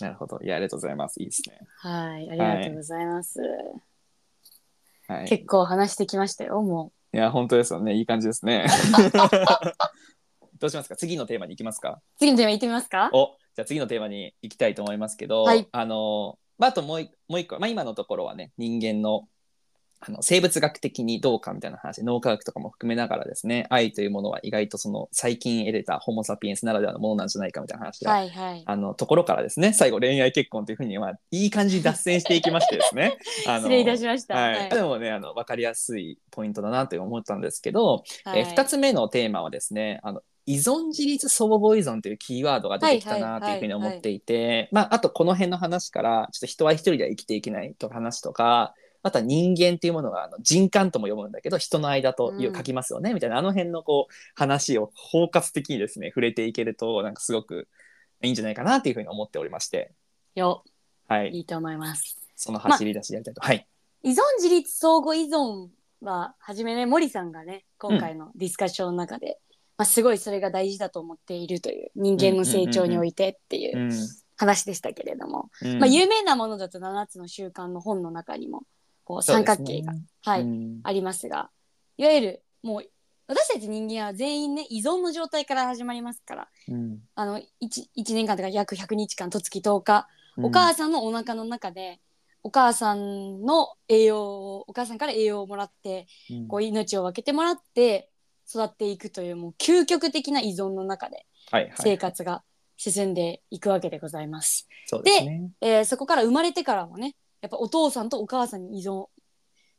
なるほど。いや、ありがとうございます。いいですね。はいありがとうございます。はい。い結構話してきましたよもや、本当ですよね。いい感じですね。*laughs* どうしますか？次のテーマに行きますか？う。次のテーマ行ってみますか？おじゃあ次のテーマに行きたいと思いますけど、はいあの、まあ、あともう一もう一個、まあ、今のところはね、人間のあの生物学的にどうかみたいな話、脳科学とかも含めながらですね、愛というものは意外とその最近得れたホモ・サピエンスならではのものなんじゃないかみたいな話が、はいはい。あのところからですね、最後恋愛結婚というふうに、まあ、いい感じに脱線していきましてですね。*laughs* あの失礼いたしました。はいはいでもねあの分かりやすいポイントだなと思ったんですけど、はいえー2つ目のテーマはですねあの依存自立相互依存というキーワードが出てきたなというふうに思っていて、まあ、あとこの辺の話からちょっと人は一人では生きていけないとか話とかあとは人間っていうものがあの人間とも読むんだけど人の間といううん書きますよね、みたいなあの辺のこう話を包括的にですね触れていけるとなんかすごくいいんじゃないかなというふうに思っておりまして、よはい、いいと思います。その走り出しやりたいと。はい、依存自立相互依存は初めね森さんがね今回のディスカッションの中で、まあ、すごいそれが大事だと思っているという人間の成長においてっていううん話でしたけれども、うん。まあ、有名なものだと7つの習慣の本の中にもこう三角形が、はいうん。ありますがいわゆるもう私たち人間は全員ね依存の状態から始まりますからうん。あの 1, 1年間とか約100日間と月10日お母さんのお腹の中でお母さんの栄養をお母さんから栄養をもらってうん。こう命を分けてもらって育っていくというもう究極的な依存の中ではいはい、生活が進んでいくわけでございます。そうですね。えーそこから生まれてからもねやっぱお父さんとお母さんに依存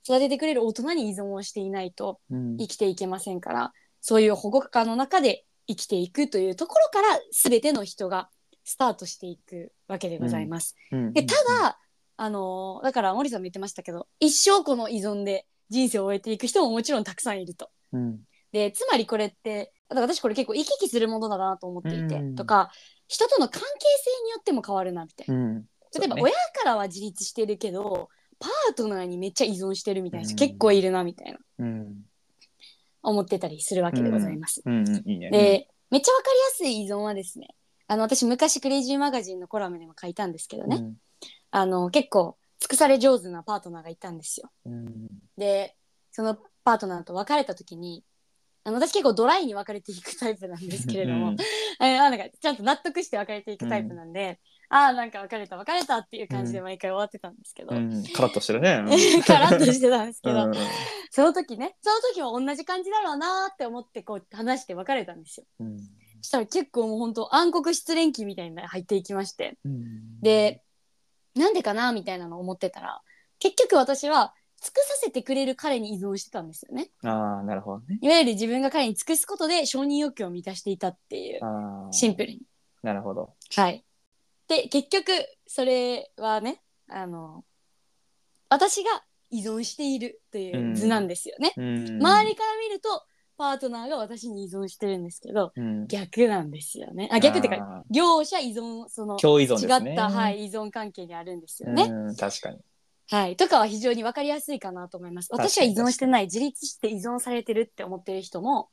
育ててくれる大人に依存をしていないとうん生きていけませんからそういう保護下の中で生きていくというところから全ての人がスタートしていくわけでございます。うんでただ、あのーだから森さんも言ってましたけど一生この依存で人生を終えていく人ももちろんたくさんいると。うんでつまりこれってだから私これ結構行き来するものだなと思っていて、うん。とか人との関係性によっても変わるなみたいな。うん、例えば親からは自立してるけどパートナーにめっちゃ依存してるみたいな人うん。結構いるなみたいな。うん。思ってたりするわけでございます。でめっちゃわかりやすい依存はですねあの私昔クレイジーマガジンのコラムでも書いたんですけどね、うん。あの結構尽くされ上手なパートナーがいたんですよ。うん。でそのパートナーと別れた時にあの私結構ドライに別れていくタイプなんですけれども、うん。*laughs* えーあなんかちゃんと納得して別れていくタイプなんで、ああなんか別れた別れたっていう感じで毎回終わってたんですけど、うん、カラッとしてるね。*laughs* カラッとしてたんですけど、うん。その時ねその時も同じ感じだろうなーって思ってこう話して別れたんですよ。うん。そしたら結構もう本当暗黒失恋期みたいなの入っていきまして。うん。でなんでかなみたいなのを思ってたら結局私は尽くさせてくれる彼に依存してたんですよね。ああ、なるほどね。いわゆる自分が彼に尽くすことで承認欲求を満たしていたっていうシンプルに。なるほど。はい。で結局それはねあの私が依存しているという図なんですよね。うん周りから見るとパートナーが私に依存してるんですけどうん逆なんですよね。あ逆っていうかあ両者依存そのー共依存違ですね。った、はい、依存関係にあるんですよね。うん、確かに。はい、とかは非常に分かりやすいかなと思います。確かに私は依存してない自立して依存されてるって思ってる人も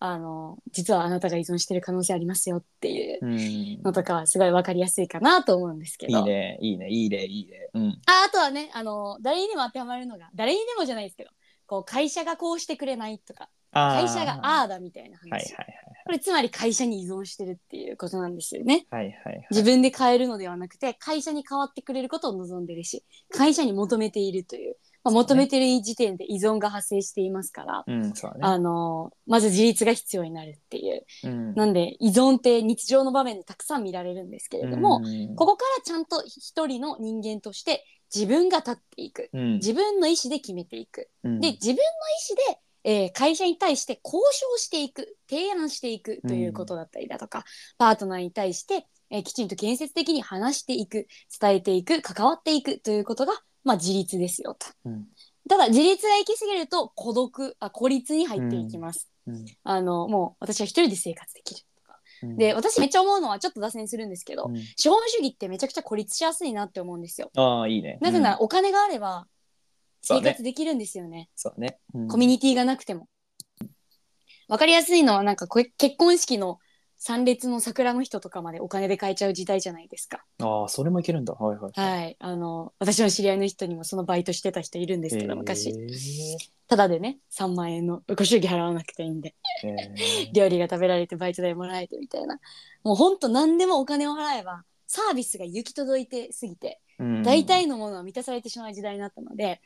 あの実はあなたが依存してる可能性ありますよっていううん。いのとかはすごい分かりやすいかなと思うんですけど。いね、いいね、いいね、いいね。うん。ああとはねあの誰にでも当てはまるのが誰にでもじゃないですけどこう会社がこうしてくれないとか会社がああだみたいな話、はいはいこれつまり会社に依存してるっていうことなんですよね。はい。はいはい。はい。自分で変えるのではなくて会社に変わってくれることを望んでるし会社に求めているという、まあ、求めてる時点で依存が発生していますから、うん、ね。あのまず自立が必要になるっていう。うん。なんで依存って日常の場面でたくさん見られるんですけれども、うん。ここからちゃんと一人の人間として自分が立っていく。うん。自分の意思で決めていく。うん。で自分の意思で、えー会社に対して交渉していく提案していくということだったりだとか、パートナーに対して、えーきちんと建設的に話していく伝えていく関わっていくということが、まあ、自立ですよと。うんただ自立が行き過ぎると孤独あ孤立に入っていきます。うんあのもう私は一人で生活できるとか。うんで私めっちゃ思うのはちょっと脱線するんですけど、うん資本主義ってめちゃくちゃ孤立しやすいなって思うんですよ。ああ、いいね。なぜならお金があれば生活できるんですよね。そうね、うん。コミュニティがなくても。わかりやすいのはなんかこれ結婚式の参列の桜の人とかまでお金で買えちゃう時代じゃないですか。ああそれもいけるんだ。はいはいはい、あの私の知り合いの人にもそのバイトしてた人いるんですけど、昔。ただでね3万円のご祝儀払わなくていいんで。料理が食べられてバイト代もらえてみたいな。もうほんと何でもお金を払えばサービスが行き届いてすぎてうん。大体のものは満たされてしまう時代になったので、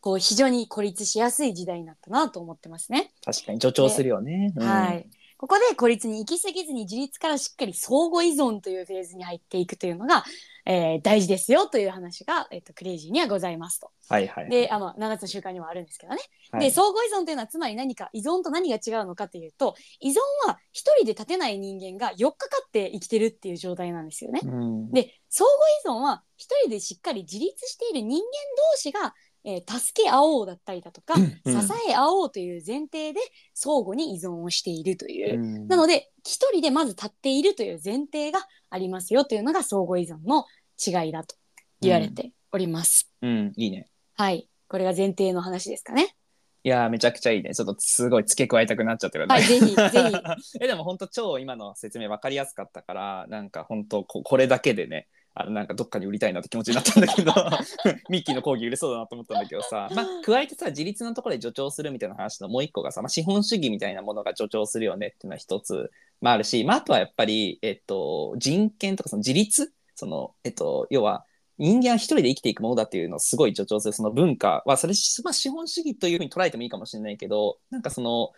こう非常に孤立しやすい時代になったなと思ってますね。確かに助長するよね、うんはい。ここで孤立に行き過ぎずに自立からしっかり相互依存というフェーズに入っていくというのが、えー大事ですよという話が、えっとクレイジーにはございますと。はいはいで、あまあ、7つの習慣にもあるんですけどね。はいで相互依存というのはつまり何か依存と何が違うのかというと依存は一人で立てない人間が4日かかって生きてるっていう状態なんですよね。うんで相互依存は一人でしっかり自立している人間同士が、えー助け合おうだったりだとか、うん支え合おうという前提で相互に依存をしているという。うん。なので一人でまず立っているという前提がありますよというのが相互依存の違いだと言われております。うんいいね。はい。これが前提の話ですかね。いやーめちゃくちゃいいね。ちょっとすごい付け加えたくなっちゃってるんだはいぜひ *laughs* ぜひ。えでも本当超今の説明分かりやすかったからなんか本当ここれだけでねあのなんかどっかに売りたいなって気持ちになったんだけど *laughs* ミッキーの講義売れそうだなと思ったんだけどさ、*laughs* まあ、加えてさ自立のところで助長するみたいな話のもう一個がさ、まあ、資本主義みたいなものが助長するよねっていうのは一つ、まあ、あるし、まあ、あとはやっぱり、えっと、人権とかその自立？その、えっと、要は人間は一人で生きていくものだっていうのをすごい助長するその文化はそれ、まあ、資本主義というふうに捉えてもいいかもしれないけどなんかその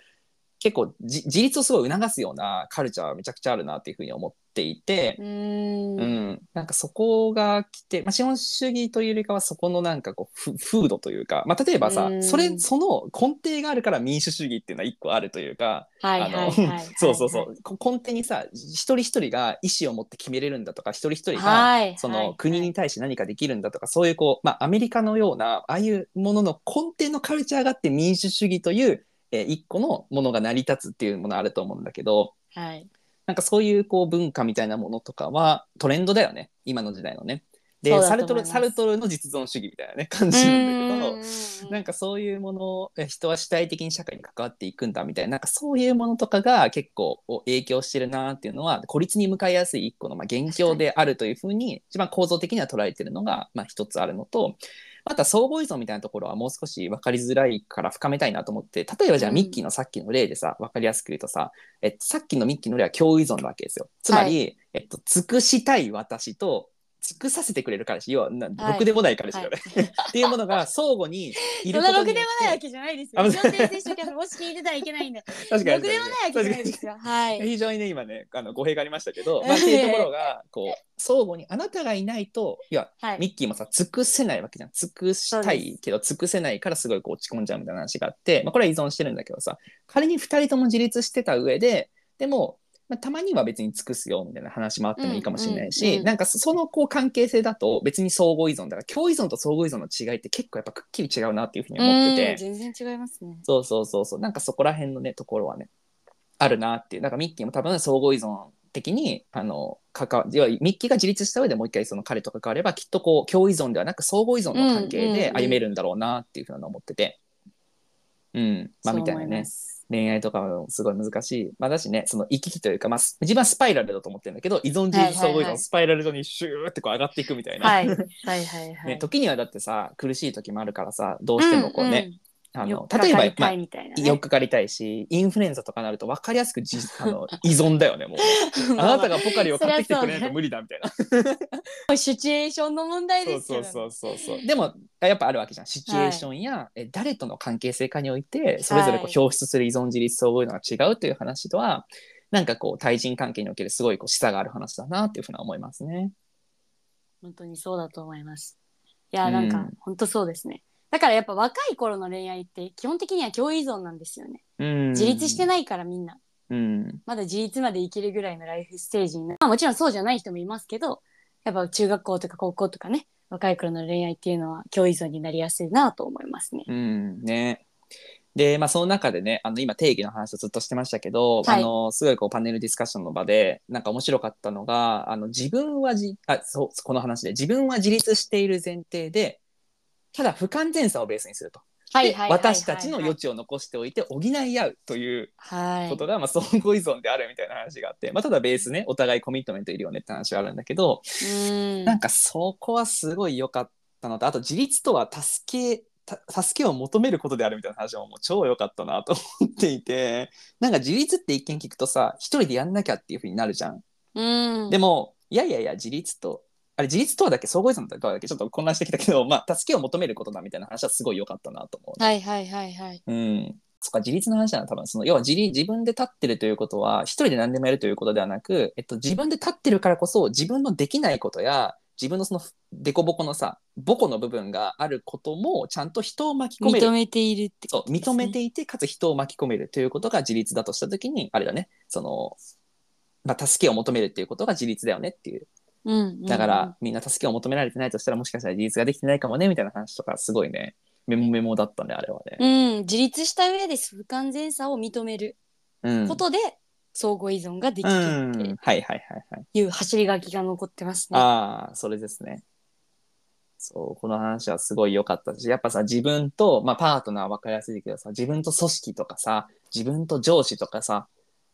結構じ自立をすごい促すようなカルチャーはめちゃくちゃあるなっていうふうに思っていてう、ーん。うん、なんかそこが来て、まあ、資本主義というよりかはそこのなんかこうふ風土というか、まあ、例えばさうん。それその根底があるから民主主義っていうのは一個あるというか、そうそうそう、こ根底にさ一人一人が意思を持って決めれるんだとか一人一人がはいそはい。の国に対して何かできるんだとか、そういうこう、まあ、アメリカのようなああいうものの根底のカルチャーがあって民主主義という、えー一個のものが成り立つっていうものあると思うんだけどはいなんかそういうこう文化みたいなものとかはトレンドだよね今の時代のね。でサルトルサルトルの実存主義みたいなね感じなんだけど。うんなんかそういうものをえ人は主体的に社会に関わっていくんだみたいななんかそういうものとかが結構影響してるなっていうのは孤立に向かいやすい一個のまあ元凶であるというふうに一番構造的には捉えてるのがまあ一つあるのとまた相互依存みたいなところはもう少し分かりづらいから深めたいなと思って例えばじゃあうんミッキーのさっきの例でさ分かりやすく言うとさ、えっと、さっきのミッキーの例は共依存なわけですよ。つまり、えっと、尽くしたい私と尽くさせてくれる彼氏要はなはいろくでもない彼氏だよね、*laughs* っていうものが相互に *laughs* いそんなろくでもることによってないわけじゃないですよ。あ一応訂正しておきます。もし聞いてたらいけないんで。確かにろくでもないわけじゃないですよ。はい。*laughs* 非常にね今ねあの語弊がありましたけど、まあ、っていうところがこう相互にあなたがいないといやはい。ミッキーもさ尽くせないわけじゃん尽くしたいけど尽くせないからすごいこう落ち込んじゃうみたいな話があって、まあ、これは依存してるんだけどさ仮に2人とも自立してた上ででも、まあ、たまには別に尽くすよみたいな話もあってもいいかもしれないし、うんうんうんなんかそそのこう関係性だと別に相互依存だから共依存と相互依存の違いって結構やっぱくっきり違うなっていうふうに思ってて。うん全然違いますね。そうそうそうそう。なんかそこら辺のねところはねあるなっていう。なんかミッキーも多分相互依存的にあの関わ要はミッキーが自立した上でもう一回その彼と関わればきっとこう共依存ではなく相互依存の関係でうんうんうん歩めるんだろうなっていうふうな思ってて。うん。まあみたいなね恋愛とかもすごい難しいまあだしねその行き来というかまあす自分はスパイラルだと思ってるんだけど依存自立相互依はいはいはい存スパイラル上にシューってこう上がっていくみたいな、はい。はいはいはい。ね、時にはだってさ苦しい時もあるからさどうしてもこうね、あの例えば、まあたいみたいなね。よくかりたいしインフルエンザとかなると分かりやすくじ *laughs* あの依存だよねもう *laughs* あなたがポカリを買ってきてくれないと無理だみたいなシチュエーションの問題ですよね。そうそうそうそうでもやっぱあるわけじゃんシチュエーションや、え誰との関係性かにおいてそれぞれこう表出する依存自立そういうのが違うという話とはなんかこう対人関係におけるすごいこう示唆がある話だなっていうふうに思いますね。本当にそうだと思います。いや、なんか、うん本当そうですね。だからやっぱ若い頃の恋愛って基本的には共依存なんですよね。うん自立してないからみんな。うんまだ自立まで生きるぐらいのライフステージにな、まあ、もちろんそうじゃない人もいますけど、やっぱ中学校とか高校とかね、若い頃の恋愛っていうのは共依存になりやすいなと思いますね。うんね。で、まあ、その中でね、あの、今定義の話をずっとしてましたけど、はいあの、すごいこうパネルディスカッションの場で、なんか面白かったのが、あの、自分はじ、あ、そう、この話で、自分は自立している前提で、ただ不完全さをベースにすると。私たちの余地を残しておいて補い合うというはいことが、まあ、相互依存であるみたいな話があって、まあ、ただベースねお互いコミットメントいるよねって話はあるんだけど、うんなんかそこはすごい良かったのとあと自立とは助けた助けを求めることであるみたいな話ももう超良かったなと思っていてなんか自立って一見聞くとさ一人でやんなきゃっていうふうになるじゃん。うんでもいやいやいや自立とあれ自立とはだっけ？相互依存だっけだっけ？ちょっと混乱してきたけど、*laughs* まあ、助けを求めることだみたいな話はすごい良かったなと思うね、はいはいはいはい。うん。そっか、自立の話なの多分。その、要は自立自分で立ってるということは、一人で何でもやるということではなく、えっと、自分で立ってるからこそ、自分のできないことや、自分のその、凸凹のさ、母語の部分があることも、ちゃんと人を巻き込める。認めているってそう、ことね。認めていて、かつ人を巻き込めるということが自立だとしたときに、あれだね、その、まあ、助けを求めるっていうことが自立だよねっていう。うんうんだから、みんな助けを求められてないとしたら、もしかしたら自立ができてないかもね、みたいな話とか、すごいね、メモメモだったね、あれはね。うん自立した上で不完全さを認めるうん。ことで相互依存ができうるん。ってはいはいはいはい。いう走り書きが残ってますね。ああ、それですね。そう、この話はすごい良かったし、やっぱさ、自分と、まあパートナーは分かりやすいけどさ、自分と組織とかさ、自分と上司とかさ、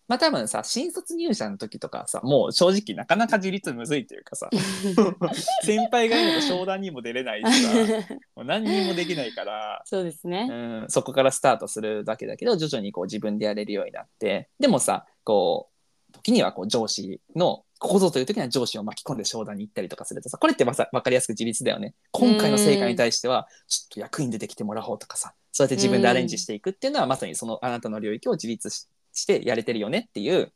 まあ多分さ、新卒入社の時とかさ、もう正直なかなか自立むずいというかさ、*laughs* 先輩がいると商談にも出れないしさ、もう何にもできないから、そうですね。うん、そこからスタートするだけだけど徐々にこう自分でやれるようになってでもさこう時にはこう上司のここぞという時には上司を巻き込んで商談に行ったりとかするとさこれってまさ分かりやすく自立だよね今回の成果に対してはちょっと役に出てきてもらおうとかさそうやって自分でアレンジしていくっていうのはまさにそのあなたの領域を自立ししてやれてるよねっていう、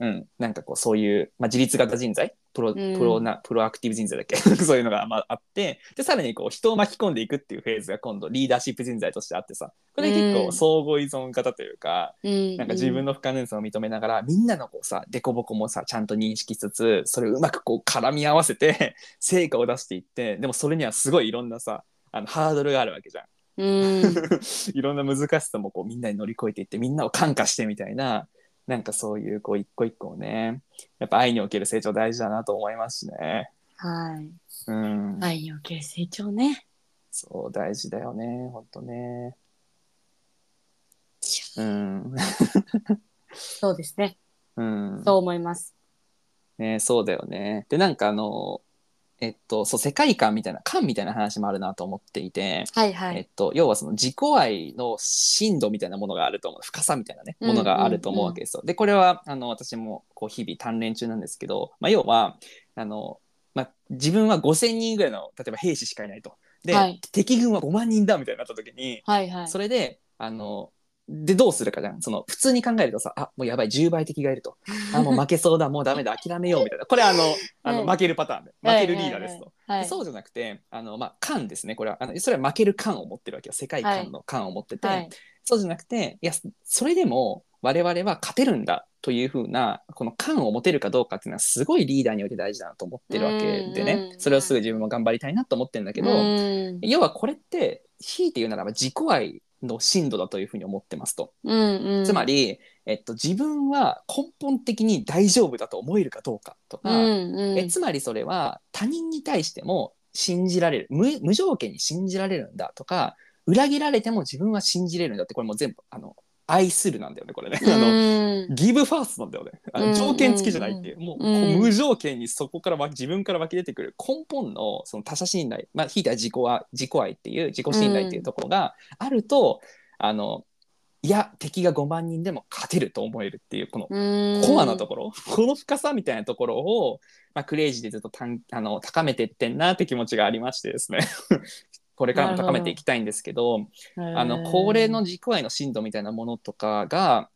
うん、なんかこうそういう、まあ、自立型人材？プロうん。プロなプロアクティブ人材だっけ？*laughs* そういうのがまああって。でさらにこう人を巻き込んでいくっていうフェーズが今度リーダーシップ人材としてあってさ。これ結うん。構相互依存型というか、うん。なんか自分の不可能さを認めながら、みんなのこうさ凸凹もさちゃんと認識しつつそれをうまくこう絡み合わせて成果を出していってでもそれにはすごいいろんなさあのハードルがあるわけじゃん。うん *laughs* いろんな難しさもこうみんなに乗り越えていってみんなを感化してみたいななんかそういうこう一個一個をねやっぱ愛における成長大事だなと思いますしね。はい。うん、愛における成長ね。そう大事だよねほんとね。うん、そうですね。うん、そう思います。ねそうだよね。でなんかあのえっとそう世界観みたいな観みたいな話もあるなと思っていて、はいはい。えっと、要はその自己愛の深度みたいなものがあると思う深さみたいなねうんものがあると思うわけですよ。でこれはあの私もこう日々鍛錬中なんですけど、まあ、要はあの、まあ、自分は5,000人ぐらいの例えば兵士しかいないと。で、はい敵軍は5万人だみたいになった時にはいはい。それであのでどうするかじゃん。その普通に考えるとさあもうやばい10倍敵がいると。あもう負けそうだ *laughs* もうダメだ諦めようみたいな。これあのあの、はい。負けるパターンで。負けるリーダーですと。はい。そうじゃなくてあの、まあ、感ですねこれは。あのそれは負ける感を持ってるわけよ。世界観の感を持ってて、はい。そうじゃなくていやそれでも我々は勝てるんだというふうなこの感を持てるかどうかっていうのはすごいリーダーにおいて大事だなと思ってるわけでね。それをすぐ自分も頑張りたいなと思ってるんだけど、うん。要はこれって強いて言うならば自己愛の深度だというふうに思ってますと。うんうん。つまり、えっと、自分は根本的に大丈夫だと思えるかどうかとか、うんうん。えつまりそれは他人に対しても信じられる無無条件に信じられるんだとか裏切られても自分は信じれるんだってこれもう全部あの愛するなんだよねこれね。あのうんギブファーストなんだよね。あうん。の条件付きじゃないっていう、もう,、無条件にそこからわ自分から湧き出てくる根本のその他者信頼、まあ、ひいては自己は自己愛っていう自己信頼っていうところがあると、あのいや敵が5万人でも勝てると思えるっていうこのうん。コアなところ、この深さみたいなところを、まあ、クレイジーでずっとたんあの高めてってんなって気持ちがありましてですねこれからも高めていきたいんですけどあの高齢の自己愛の深度みたいなものとかが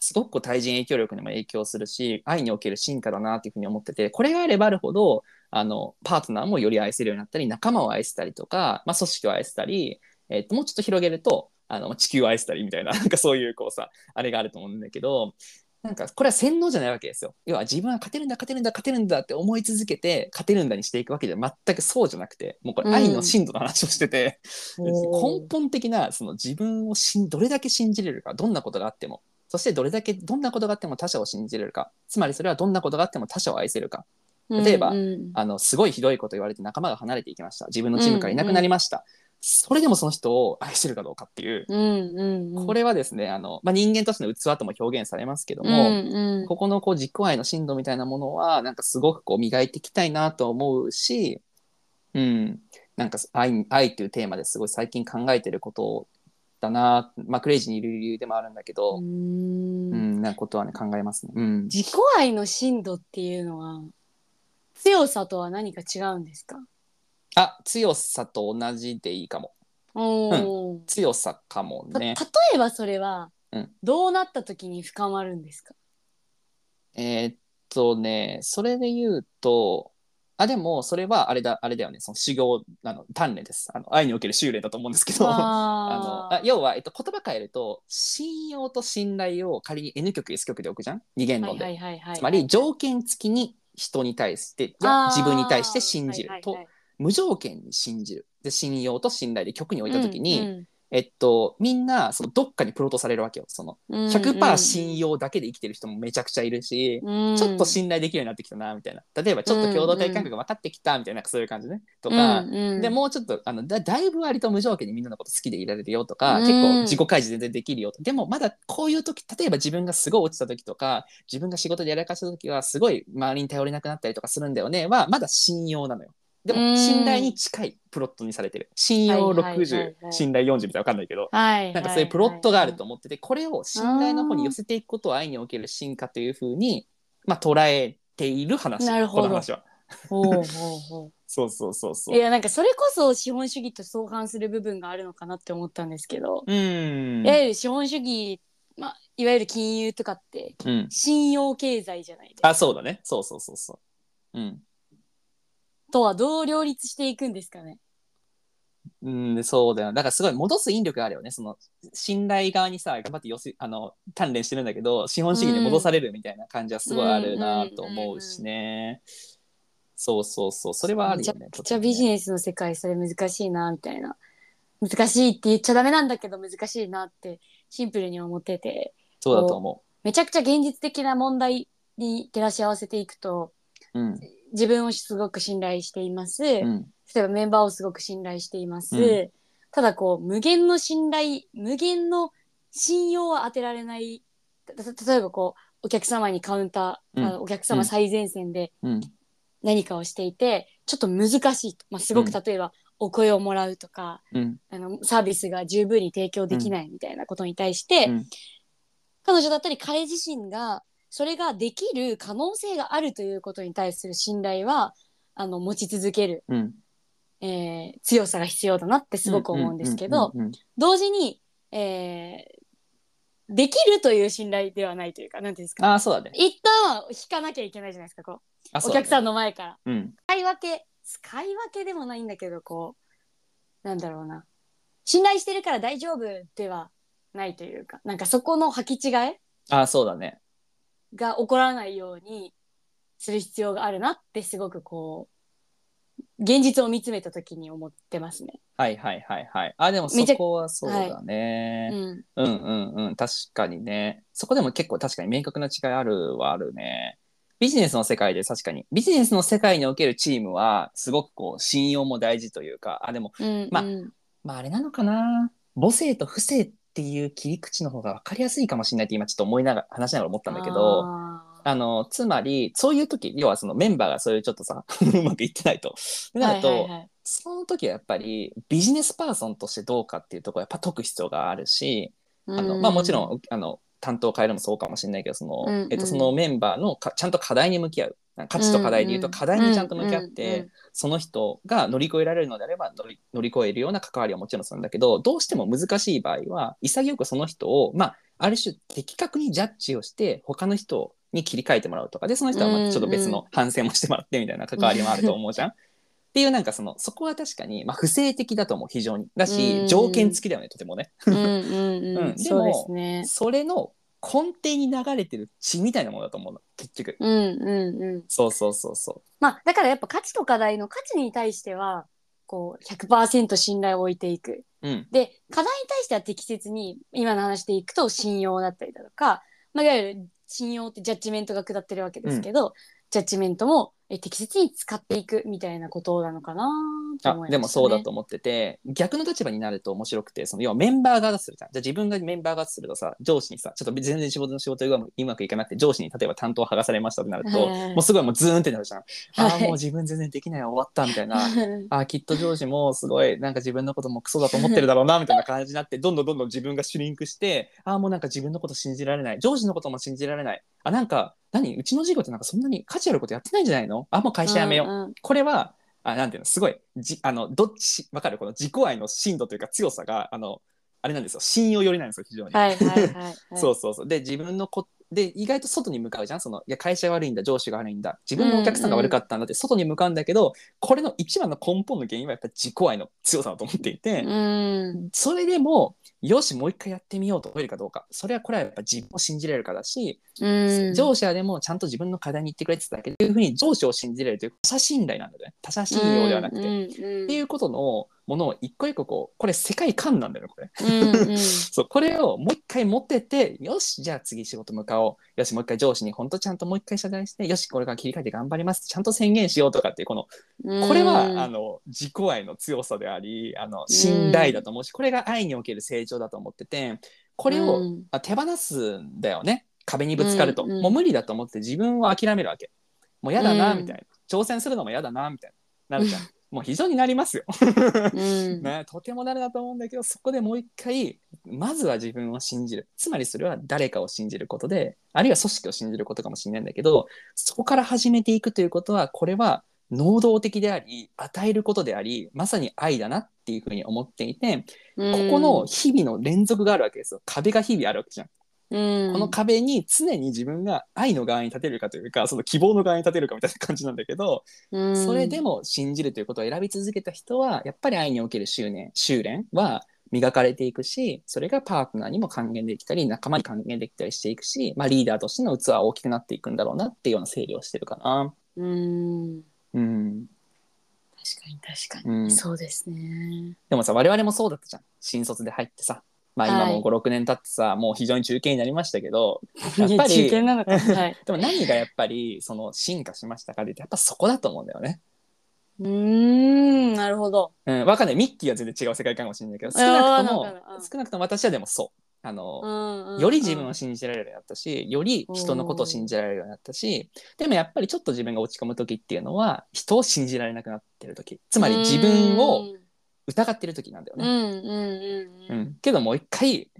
すごく対人影響力にも影響するし愛における進化だなっていうふうに思っててこれがあればあるほどあのパートナーもより愛せるようになったり仲間を愛せたりとか、まあ、組織を愛せたり、えっともうちょっと広げるとあの地球を愛せたりみたいななんかそういうこうさあれがあると思うんだけどなんかこれは洗脳じゃないわけですよ。要は自分は勝てるんだ勝てるんだ勝てるんだって思い続けて勝てるんだにしていくわけでは全くそうじゃなくてもうこれ愛の深度の話をしてて、根本的なその自分をしんどれだけ信じれるかどんなことがあってもそしてどれだけどんなことがあっても他者を信じれるかつまりそれはどんなことがあっても他者を愛せるか。例えばうん。うんあのすごいひどいこと言われて仲間が離れていきました。自分のチームからいなくなりました、それでもその人を愛してるかどうかっていう、うんうんうん。これはですねあの、まあ、人間としての器とも表現されますけども、うんうん。ここのこう自己愛の深度みたいなものはなんかすごくこう磨いていきたいなと思うし、うん、なんか愛愛っていうテーマですごい最近考えてることだな、まあ、クレイジーにいる理由でもあるんだけど、ううん。んなことはね考えますね。うん、自己愛の深度っていうのは強さとは何か違うんですか？あ強さと同じでいいかも。おー。強さかもたね。例えばそれはうん。どうなった時に深まるんですか、えーっとねそれで言うとあでもそれはあれだあれだよね。その修行あの鍛錬です。あの愛における修練だと思うんですけど。あ *laughs* のああ要は、えっと、言葉変えると信用と信頼を仮に N 曲 S 曲で置くじゃん？二元ー論で、はいはいはいはい、つまり条件付きに人に対してや自分に対して信じると、無条件に信じる。で信用と信頼で曲に置いた時に、えっと、みんなそのどっかにプロトされるわけよ。その100%信用だけで生きてる人もめちゃくちゃいるし、用ちょっと信頼できるようになってきたなみたいな。例えばちょっと共同体感覚が分かってきたみたいななんかそういう感じね。とか、でもうちょっとあのだだいぶ割と無条件にみんなのこと好きでいられるよとか、うん。結構自己開示全然できるよと。でもまだこういう時例えば自分がすごい落ちた時とか自分が仕事でやらかした時はすごい周りに頼れなくなったりとかするんだよね。はまだ信用なのよ。でうん。も信頼に近いプロットにされてる。信用はいはいはい60、はい。信頼40みたいな分かんないけど、はいなんかそういうプロットがあると思っててこれを信頼の方に寄せていくことを愛における進化というふうに、まあ、捉えている話。なるほど。この話は。ほうほうほう。*laughs* そうそうそうそう。いやなんかそれこそ資本主義と相反する部分があるのかなって思ったんですけど、うん。いわゆる資本主義、まあ、いわゆる金融とかってうん、信用経済じゃないですか。あそうだね。そうそうそうそう。うんとはどう両立していくんですかね。うん、そうだよ。だからすごい戻す引力があるよね。その信頼側にさ、頑張ってよすあの鍛錬してるんだけど、資本主義に戻されるみたいな感じはすごいあるなと思うしね。そうそうそう、それはあるよね。めっちゃビジネスの世界それ難しいなみたいな難しいって言っちゃダメなんだけど難しいなってシンプルに思っててそうだと思めちゃくちゃ現実的な問題に照らし合わせていくとう。うん。自分をすごく信頼しています、うん。例えばメンバーをすごく信頼しています、うん。ただこう無限の信頼無限の信用は当てられないた例えばこうお客様にカウンター、うん。あのお客様最前線でうん。何かをしていてちょっと難しいと、まあ、すごくうん。例えばお声をもらうとか、うん。あのサービスが十分に提供できないみたいなことに対して、うん。彼女だったり彼自身がそれができる可能性があるということに対する信頼はあの持ち続ける、うん。えー強さが必要だなってすごく思うんですけど、同時に、えーできるという信頼ではないというかなんていうんですかああ、そうだね。一旦は引かなきゃいけないじゃないですかこうねお客さんの前から。うん。使い分け使い分けでもないんだけどこうなんだろうな信頼してるから大丈夫ではないというかなんかそこの履き違いああ、そうだね。が起こらないようにする必要があるなってすごくこう現実を見つめた時に思ってますね。はいはいはいはい。あ、でもそこはそうだね。うん、うんうんうん。確かにね。そこでも結構確かに明確な違いあるはあるね。ビジネスの世界で確かに。ビジネスの世界におけるチームはすごくこう信用も大事というか。あでもうんまあうん。まああれなのかな。母性と不正っていう切り口の方が分かりやすいかもしれないって今ちょっと思いながら話しながら思ったんだけどあのつまりそういう時要はそのメンバーがそういうちょっとさ *laughs* うまくいってないと。なると、はいはいはい。その時はやっぱりビジネスパーソンとしてどうかっていうところやっぱ解く必要があるし、あのまあ、もちろんあの担当を変えるもそうかもしれないけどその,、うんうん。えっと、そのメンバーのかちゃんと課題に向き合う価値と課題でいうと課題にちゃんと向き合って、その人が乗り越えられるのであれば乗り乗り越えるような関わりはもちろんするんだけどどうしても難しい場合は潔くその人を、まあ、ある種的確にジャッジをして他の人に切り替えてもらうとかでその人はまたちょっと別の反省もしてもらってみたいな関わりもあると思うじゃん。*laughs* っていうなんかそのそこは確かに、まあ、不正的だと思う非常に。だし、うん。条件付きだよねとてもね。うんうんうん。*laughs* うん。でもそうですね。それの根底に流れてる血みたいなものだと思うの結局。うんうんうん。そうそうそうそまあだからやっぱ価値と課題の価値に対してはこう100%信頼を置いていく。う。うんで課題に対しては適切に今の話でいくと信用だったりだとか、まあ、いわゆる信用ってジャッジメントが下ってるわけですけど、ジャッジメントもえ適切に使っていくみたいなことなのかなと思いました、ね、あでもそうだと思ってて逆の立場になると面白くてその要はメンバー側だとするじゃん。じゃあ自分がメンバー側するとさ上司にさちょっと全然仕事の仕事がうまくいかなくて上司に例えば担当剥がされましたってなると、はい。もうすごいもうズーンってなるじゃん、あはい。あもう自分全然できない終わったみたいな。*laughs* あーきっと上司もすごいなんか自分のこともクソだと思ってるだろうなみたいな感じになってどんどんどんどん自分がシュリンクしてああもうなんか自分のこと信じられない。上司のことも信じられないあなんか何？うちの事業ってなんかそんなに価値あることやってないんじゃないの？あもう会社辞めよう、うんうん。これはあなんていうの？すごいじあのどっち？わかる？この自己愛の深度というか強さがあのあれなんですよ。信用寄りなんですよ非常に。はいはいはい、はい、*laughs* そうそうそう。で自分のこで意外と外に向かうじゃん？そのいや会社が悪いんだ上司が悪いんだ。自分のお客さんが悪かったんだって外に向かうんだけど、これの一番の根本の原因はやっぱり自己愛の強さだと思っていて、うん。それでもよしもう一回やってみようと思えるかどうか。それはこれはやっぱ自分を信じれるかだし、うん。上司はでもちゃんと自分の課題に言ってくれてただけっていうふうに上司を信じれるという他者信頼なんだよね。他者信用ではなくて。うんうん。っていうことのものを一個一個こうこれ世界観なんだよねこれ。うんうん。*laughs* そうこれをもう一回持ってってよしじゃあ次仕事向かおうよしもう一回上司に本当ちゃんともう一回謝罪してよしこれから切り替えて頑張ります。ちゃんと宣言しようとかっていうこのうん。これは、あの自己愛の強さでありあの信頼だと思うし、これが愛における成長だと思っててこれを、うん。あ手放すんだよね。壁にぶつかると、もう無理だと思って自分を諦めるわけ。もう嫌だなうんみたいな、挑戦するのも嫌だなみたいな。なるじゃん *laughs* もう非常になりますよ、うん。*laughs* ね、とてもなるだと思うんだけどそこでもう一回まずは自分を信じる。つまりそれは誰かを信じることであるいは組織を信じることかもしれないんだけどそこから始めていくということはこれは能動的であり与えることでありまさに愛だなっていうふうに思っていて、ここの日々の連続があるわけですよ。壁が日々あるわけじゃん。うん。この壁に常に自分が愛の側に立てるかというかその希望の側に立てるかみたいな感じなんだけど、うん。それでも信じるということを選び続けた人はやっぱり愛における執念修練は磨かれていくしそれがパートナーにも還元できたり仲間に還元できたりしていくし、まあ、リーダーとしての器は大きくなっていくんだろうなっていうような整理をしてるかな。うん。うん、確かに確かに、うん。そうですね。でもさ我々もそうだったじゃん。新卒で入ってさ。まあ今もはい。56年経ってさ、もう非常に中堅になりましたけど *laughs* やっぱいや中り堅なのかはい。*laughs* でも何がやっぱりその進化しましたかで言うとやっぱそこだと思うんだよね。うーんなるほど。うん、わかんない。ミッキーは全然違う世界観かもしれないけど少なくとも少なくとも私はでもそう。あの、うんうんより自分を信じられるようになったしより人のことを信じられるようになったしでもやっぱりちょっと自分が落ち込む時っていうのは人を信じられなくなってる時。つまり自分を疑ってる時なんだよね。うんうんうんうんうんけどもう一回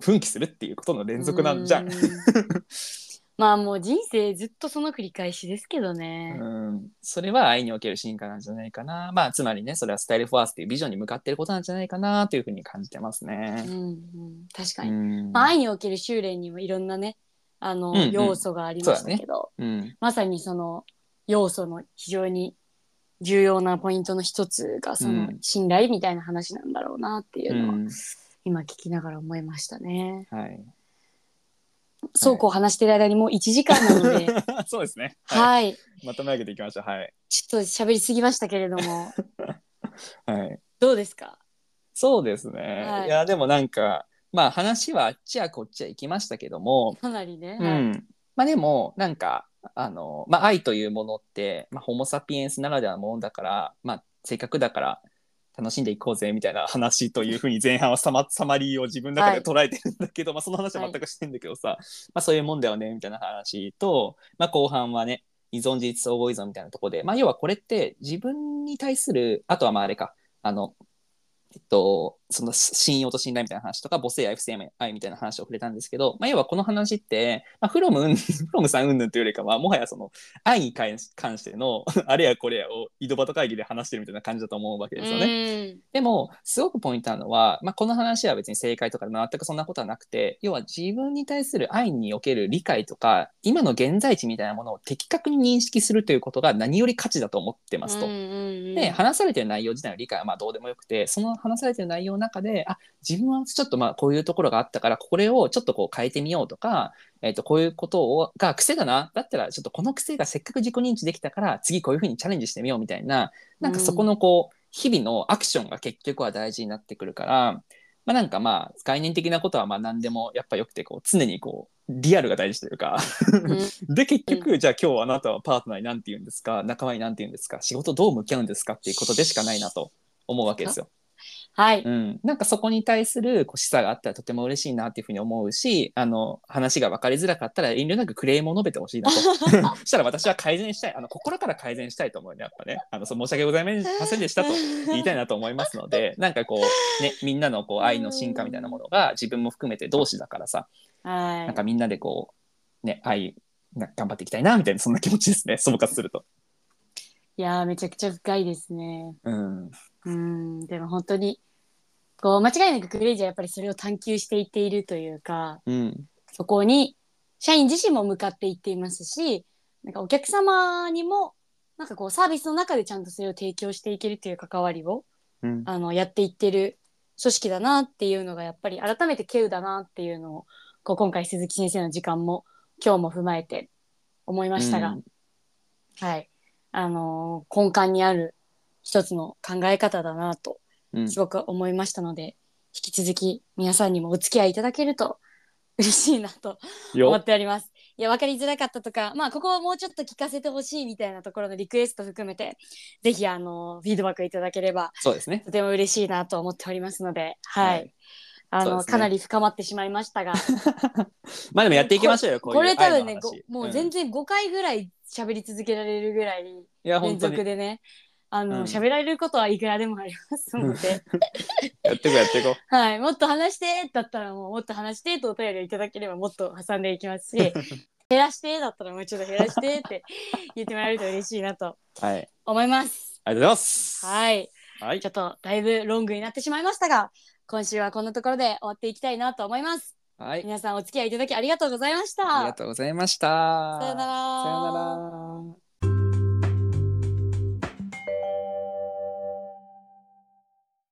奮起するっていうことの連続なんじゃん。う *laughs* まあもう人生ずっとその繰り返しですけどね。うん、それは愛における進化なんじゃないかな。まあ、つまりね、それはスタイルフォアスっていうビジョンに向かっていることなんじゃないかなというふうに感じてますうね。んうん、確かうに、ん。まあ、愛における修練にもいろんなねあの、うんうん要素がありましたけど、うん。まさにその要素の非常に重要なポイントの一つがそのうん信頼みたいな話なんだろうなっていううのは、ん。今聞きながら思いましたね。はい。そうこう話してる間にもう1時間なので、*laughs* そうですね。はい。はい、まとめ上げていきましょう。はい。ちょっと喋りすぎましたけれども *laughs* はい。どうですか？そうですね。はいい、や、でもなんか、まあ話はあっちやこっちや行きましたけども、かなりね。はいうん。まあでも、なんか、あの、まあ愛というものって、まあホモ・サピエンスならではのものだから、まあせっかくだから楽しんでいこうぜみたいな話というふうに前半はサマ *laughs* サマリーを自分の中で捉えてるんだけど、まあその話は全くしてんだけどさ、まあそういうもんだよねみたいな話と、まあ後半はね、依存自立相互依存みたいなところで、まあ要はこれって自分に対する、あとはまああれか、あの、えっと、その信用と信頼みたいな話とか母性愛不正愛みたいな話を触れたんですけど、まあ、要はこの話って、まあ、フロムうん *laughs* フロムさんうんぬんというよりかはもはやその愛に関し関しての *laughs* あれやこれやを井戸端会議で話してるみたいな感じだと思うわけですよね。うんでもすごくポイントなのは、まあ、この話は別に正解とか全くそんなことはなくて要は自分に対する愛における理解とか今の現在地みたいなものを的確に認識するということが何より価値だと思ってますと。で話されてる内容自体の理解はまあどうでもよくてその話されてる内容の中であ自分はちょっとまあこういうところがあったからこれをちょっとこう変えてみようとか、えっとこういうことをが癖だな。だったらちょっとこの癖がせっかく自己認知できたから次こういうふうにチャレンジしてみようみたいななんかそこのこう日々のアクションが結局は大事になってくるからまあなんかまあ概念的なことはまあ何でもやっぱよくてこう常にこうリアルが大事というか *laughs* で結局、じゃあ今日あなたはパートナーに何て言うんですか？仲間に何て言うんですか？仕事どう向き合うんですか？っていうことでしかないなと思うわけですよ。はい。うん、なんかそこに対するこう示唆があったらとても嬉しいなっていうふうに思うしあの話が分かりづらかったら遠慮なくクレームを述べてほしいなと *laughs* そしたら私は改善したいあの心から改善したいと思うねやっぱねあのそう申し訳ございませんでしたと言いたいなと思いますので *laughs* なんかこうねみんなのこう愛の進化みたいなものが自分も含めて同志だからさはい。なんかみんなでこうね愛な頑張っていきたいなみたいなそんな気持ちですね総括すると。いやーめちゃくちゃ深いですね。うんうん。でも本当に、こう、間違いなくクレイジーはやっぱりそれを探求していっているというか、うん。そこに社員自身も向かっていっていますし、なんかお客様にも、なんかこうサービスの中でちゃんとそれを提供していけるという関わりを、うん。あの、やっていってる組織だなっていうのがやっぱり改めて稀有だなっていうのを、こう今回鈴木先生の時間も今日も踏まえて思いましたが、うん。はい。あのー根幹にある一つの考え方だなと、うんすごく思いましたので、引き続き皆さんにもお付き合いいただけると *laughs* 嬉しいなと思よっております。いや、分かりづらかったとか、まあ、ここをもうちょっと聞かせてほしいみたいなところのリクエスト含めて、ぜひ、あの、フィードバックいただければ、そうですね。とても嬉しいなと思っておりますので、はい。はいあの、かなり深まってしまいましたが、*laughs* まあでもやっていきましょうよ、これ多分ね、もう全ん然5回ぐらい喋り続けられるぐらい、いや、連。続でね、あの、うん喋、られることはいくらでもありますので、*laughs* やっていこう、やっていこ *laughs* はい、もっと話してだったらもうもっと話してとお便りをいただければもっと挟んでいきますし、*laughs* 減らしてだったらもうちょっと減らしてって言ってもらえると嬉しいなとう。はい。あり思います。がとうございます。はい。はいちょ。っとだいぶロングになってしまいましたが、今週はこんなところで終わっていきたいなと思います。はい。皆さんお付き合いいただきありがとうございました。ありがとうございました。さよなら。さよなら。